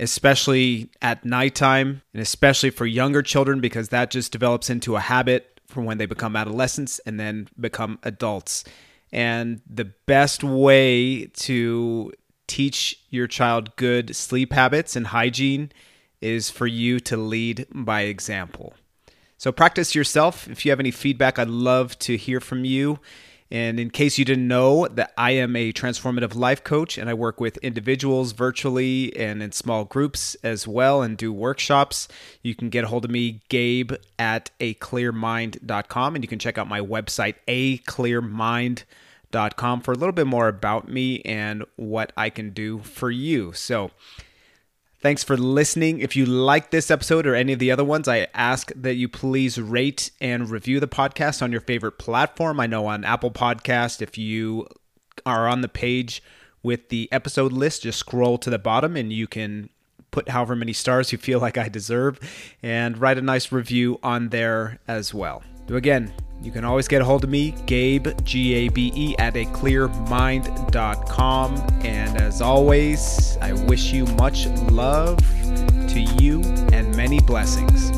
Especially at nighttime, and especially for younger children, because that just develops into a habit from when they become adolescents and then become adults. And the best way to teach your child good sleep habits and hygiene is for you to lead by example. So practice yourself. If you have any feedback, I'd love to hear from you. And in case you didn't know, that I am a transformative life coach and I work with individuals virtually and in small groups as well and do workshops. You can get a hold of me, Gabe at aclearmind.com, and you can check out my website, aclearmind.com com for a little bit more about me and what I can do for you. So, thanks for listening. If you like this episode or any of the other ones, I ask that you please rate and review the podcast on your favorite platform. I know on Apple Podcast, if you are on the page with the episode list. Just scroll to the bottom and you can put however many stars you feel like I deserve and write a nice review on there as well. Again, you can always get a hold of me, Gabe, G A B E, at a clearmind.com. And as always, I wish you much love to you and many blessings.